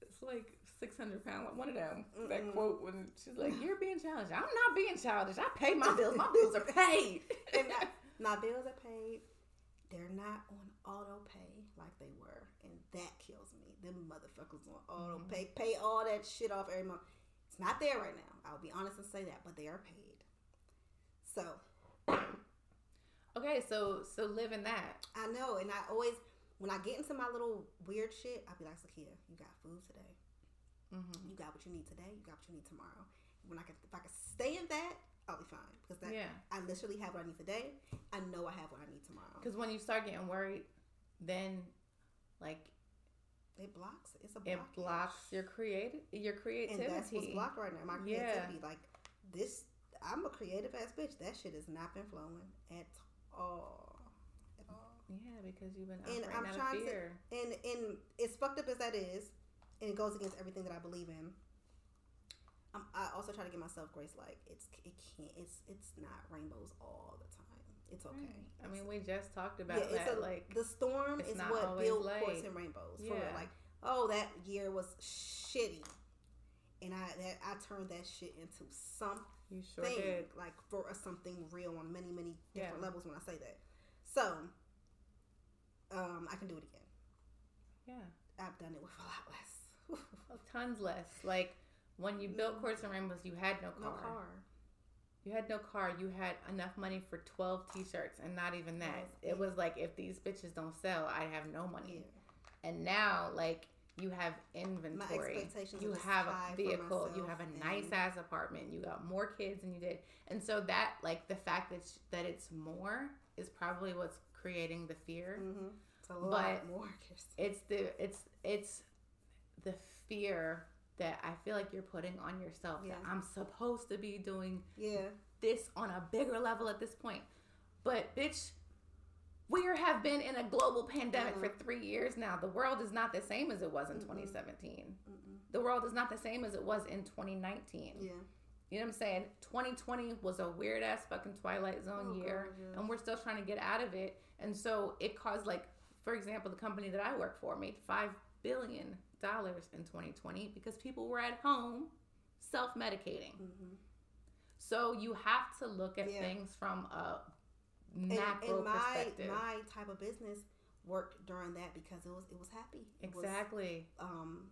it's like six hundred pound. One of them. That Mm-mm. quote when she's like, "You're being childish." I'm not being childish. I pay my bills. My bills are paid. And I, my bills are paid. They're not on auto pay like they were. That kills me. Them motherfuckers on auto Mm-hmm. pay. Pay all that shit off every month. It's not there right now. I'll be honest and say that, but they are paid. So okay, so so live in that. I know, and I always when I get into my little weird shit, I'll be like, Zakia, you got food today. Mm-hmm. You got what you need today. You got what you need tomorrow. When I can, if I can stay in that, I'll be fine because that Yeah, I literally have what I need today. I know I have what I need tomorrow. because when you start getting worried, then like It blocks. It's a block. it blocks your creative your and creativity. that's what's blocked right now. My Yeah. creativity, like this. I'm a creative ass bitch. That shit has not been flowing at all. At all. Yeah, because you've been And I'm out trying of to- fear. And and as fucked up as that is, and it goes against everything that I believe in. Um, I also try to give myself grace. Like it's it can't. It's it's not rainbows all the time. It's okay. Right. I mean, we just talked about yeah, that. a, like, the storm is what light. quartz and rainbows. For real. Yeah. Like, oh, that year was shitty, and I that I turned that shit into something you sure did. like for a something real on many many different Yeah. levels when I say that. So, um, I can do it again. Yeah, I've done it with a lot less. tons less. Like when you built Quartz and Rainbows, you had no no car. You had no car. You had enough money for twelve T-shirts, and not even that. Yes. It was like if these bitches don't sell, I have no money. Yeah. And now, like you have inventory. you have a vehicle you have a nice ass apartment you got more kids than you did and so that like the fact that sh- that it's more is probably what's creating the fear Mhm. It's a But- lot more. It's the it's it's the fear that i feel like you're putting on yourself Yeah. that i'm supposed to be doing Yeah. this on a bigger level at this point but bitch we have been in a global pandemic for Mhm. three years now. The world is not the same as it was in Mm-mm. 2017 Mm-mm. the world is not the same as it was in 2019. Yeah. You know what I'm saying? 2020 was a weird ass fucking Twilight Zone Oh, year, God, yes. and we're still trying to get out of it. And so it caused, like, for example, the company that I work for made $5 billion in 2020 because people were at home self medicating. Mm-hmm. So you have to look at Yeah. things from a And, macro and my perspective. my type of business worked during that because it was it was happy. It was, exactly. um,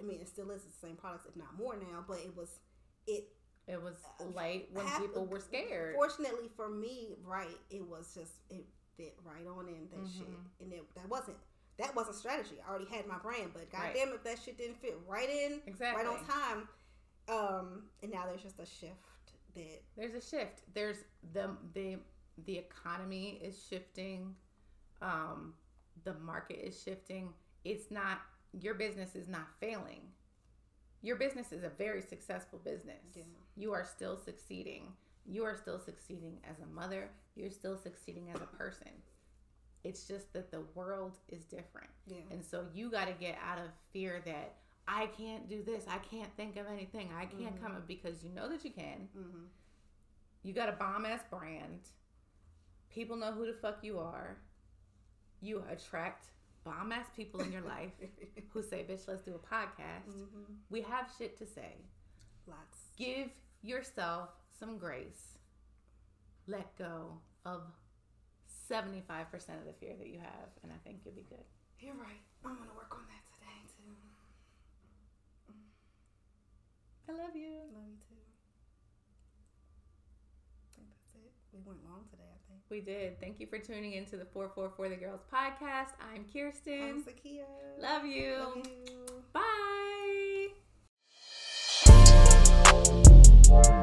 I mean, it still is the same products, if not more now. But it was it. It was light when hap- people were scared. Fortunately for me, right, it was just it fit right on in that shit, Mhm. and it, that wasn't that wasn't strategy. I already had my brand, but Right. goddamn, if that shit didn't fit right in, Exactly. right on time, um, and now there's just a shift that there's a shift there's the the the economy is shifting um the market is shifting it's not your business is not failing your business is a very successful business Yeah. you are still succeeding you are still succeeding as a mother you're still succeeding as a person it's just that the world is different yeah. and so you got to get out of fear that i can't do this i can't think of anything i can't Mhm. come up because you know that you can Mm-hmm. you got a bomb ass brand. People know who the fuck you are. You attract bomb ass people in your life who say, bitch, let's do a podcast. mm-hmm. We have shit to say. Lots. Give yourself some grace. Let go of 75% of the fear that you have, and I think you'll be good. You're right. I'm going to work on that today, too. I love you. Love you, too. I think that's it. We went long today, I think. We did. Thank you for tuning in to the 444 The Girls podcast. I'm Kirstin. I'm Zakia. Love you. Love you. Bye.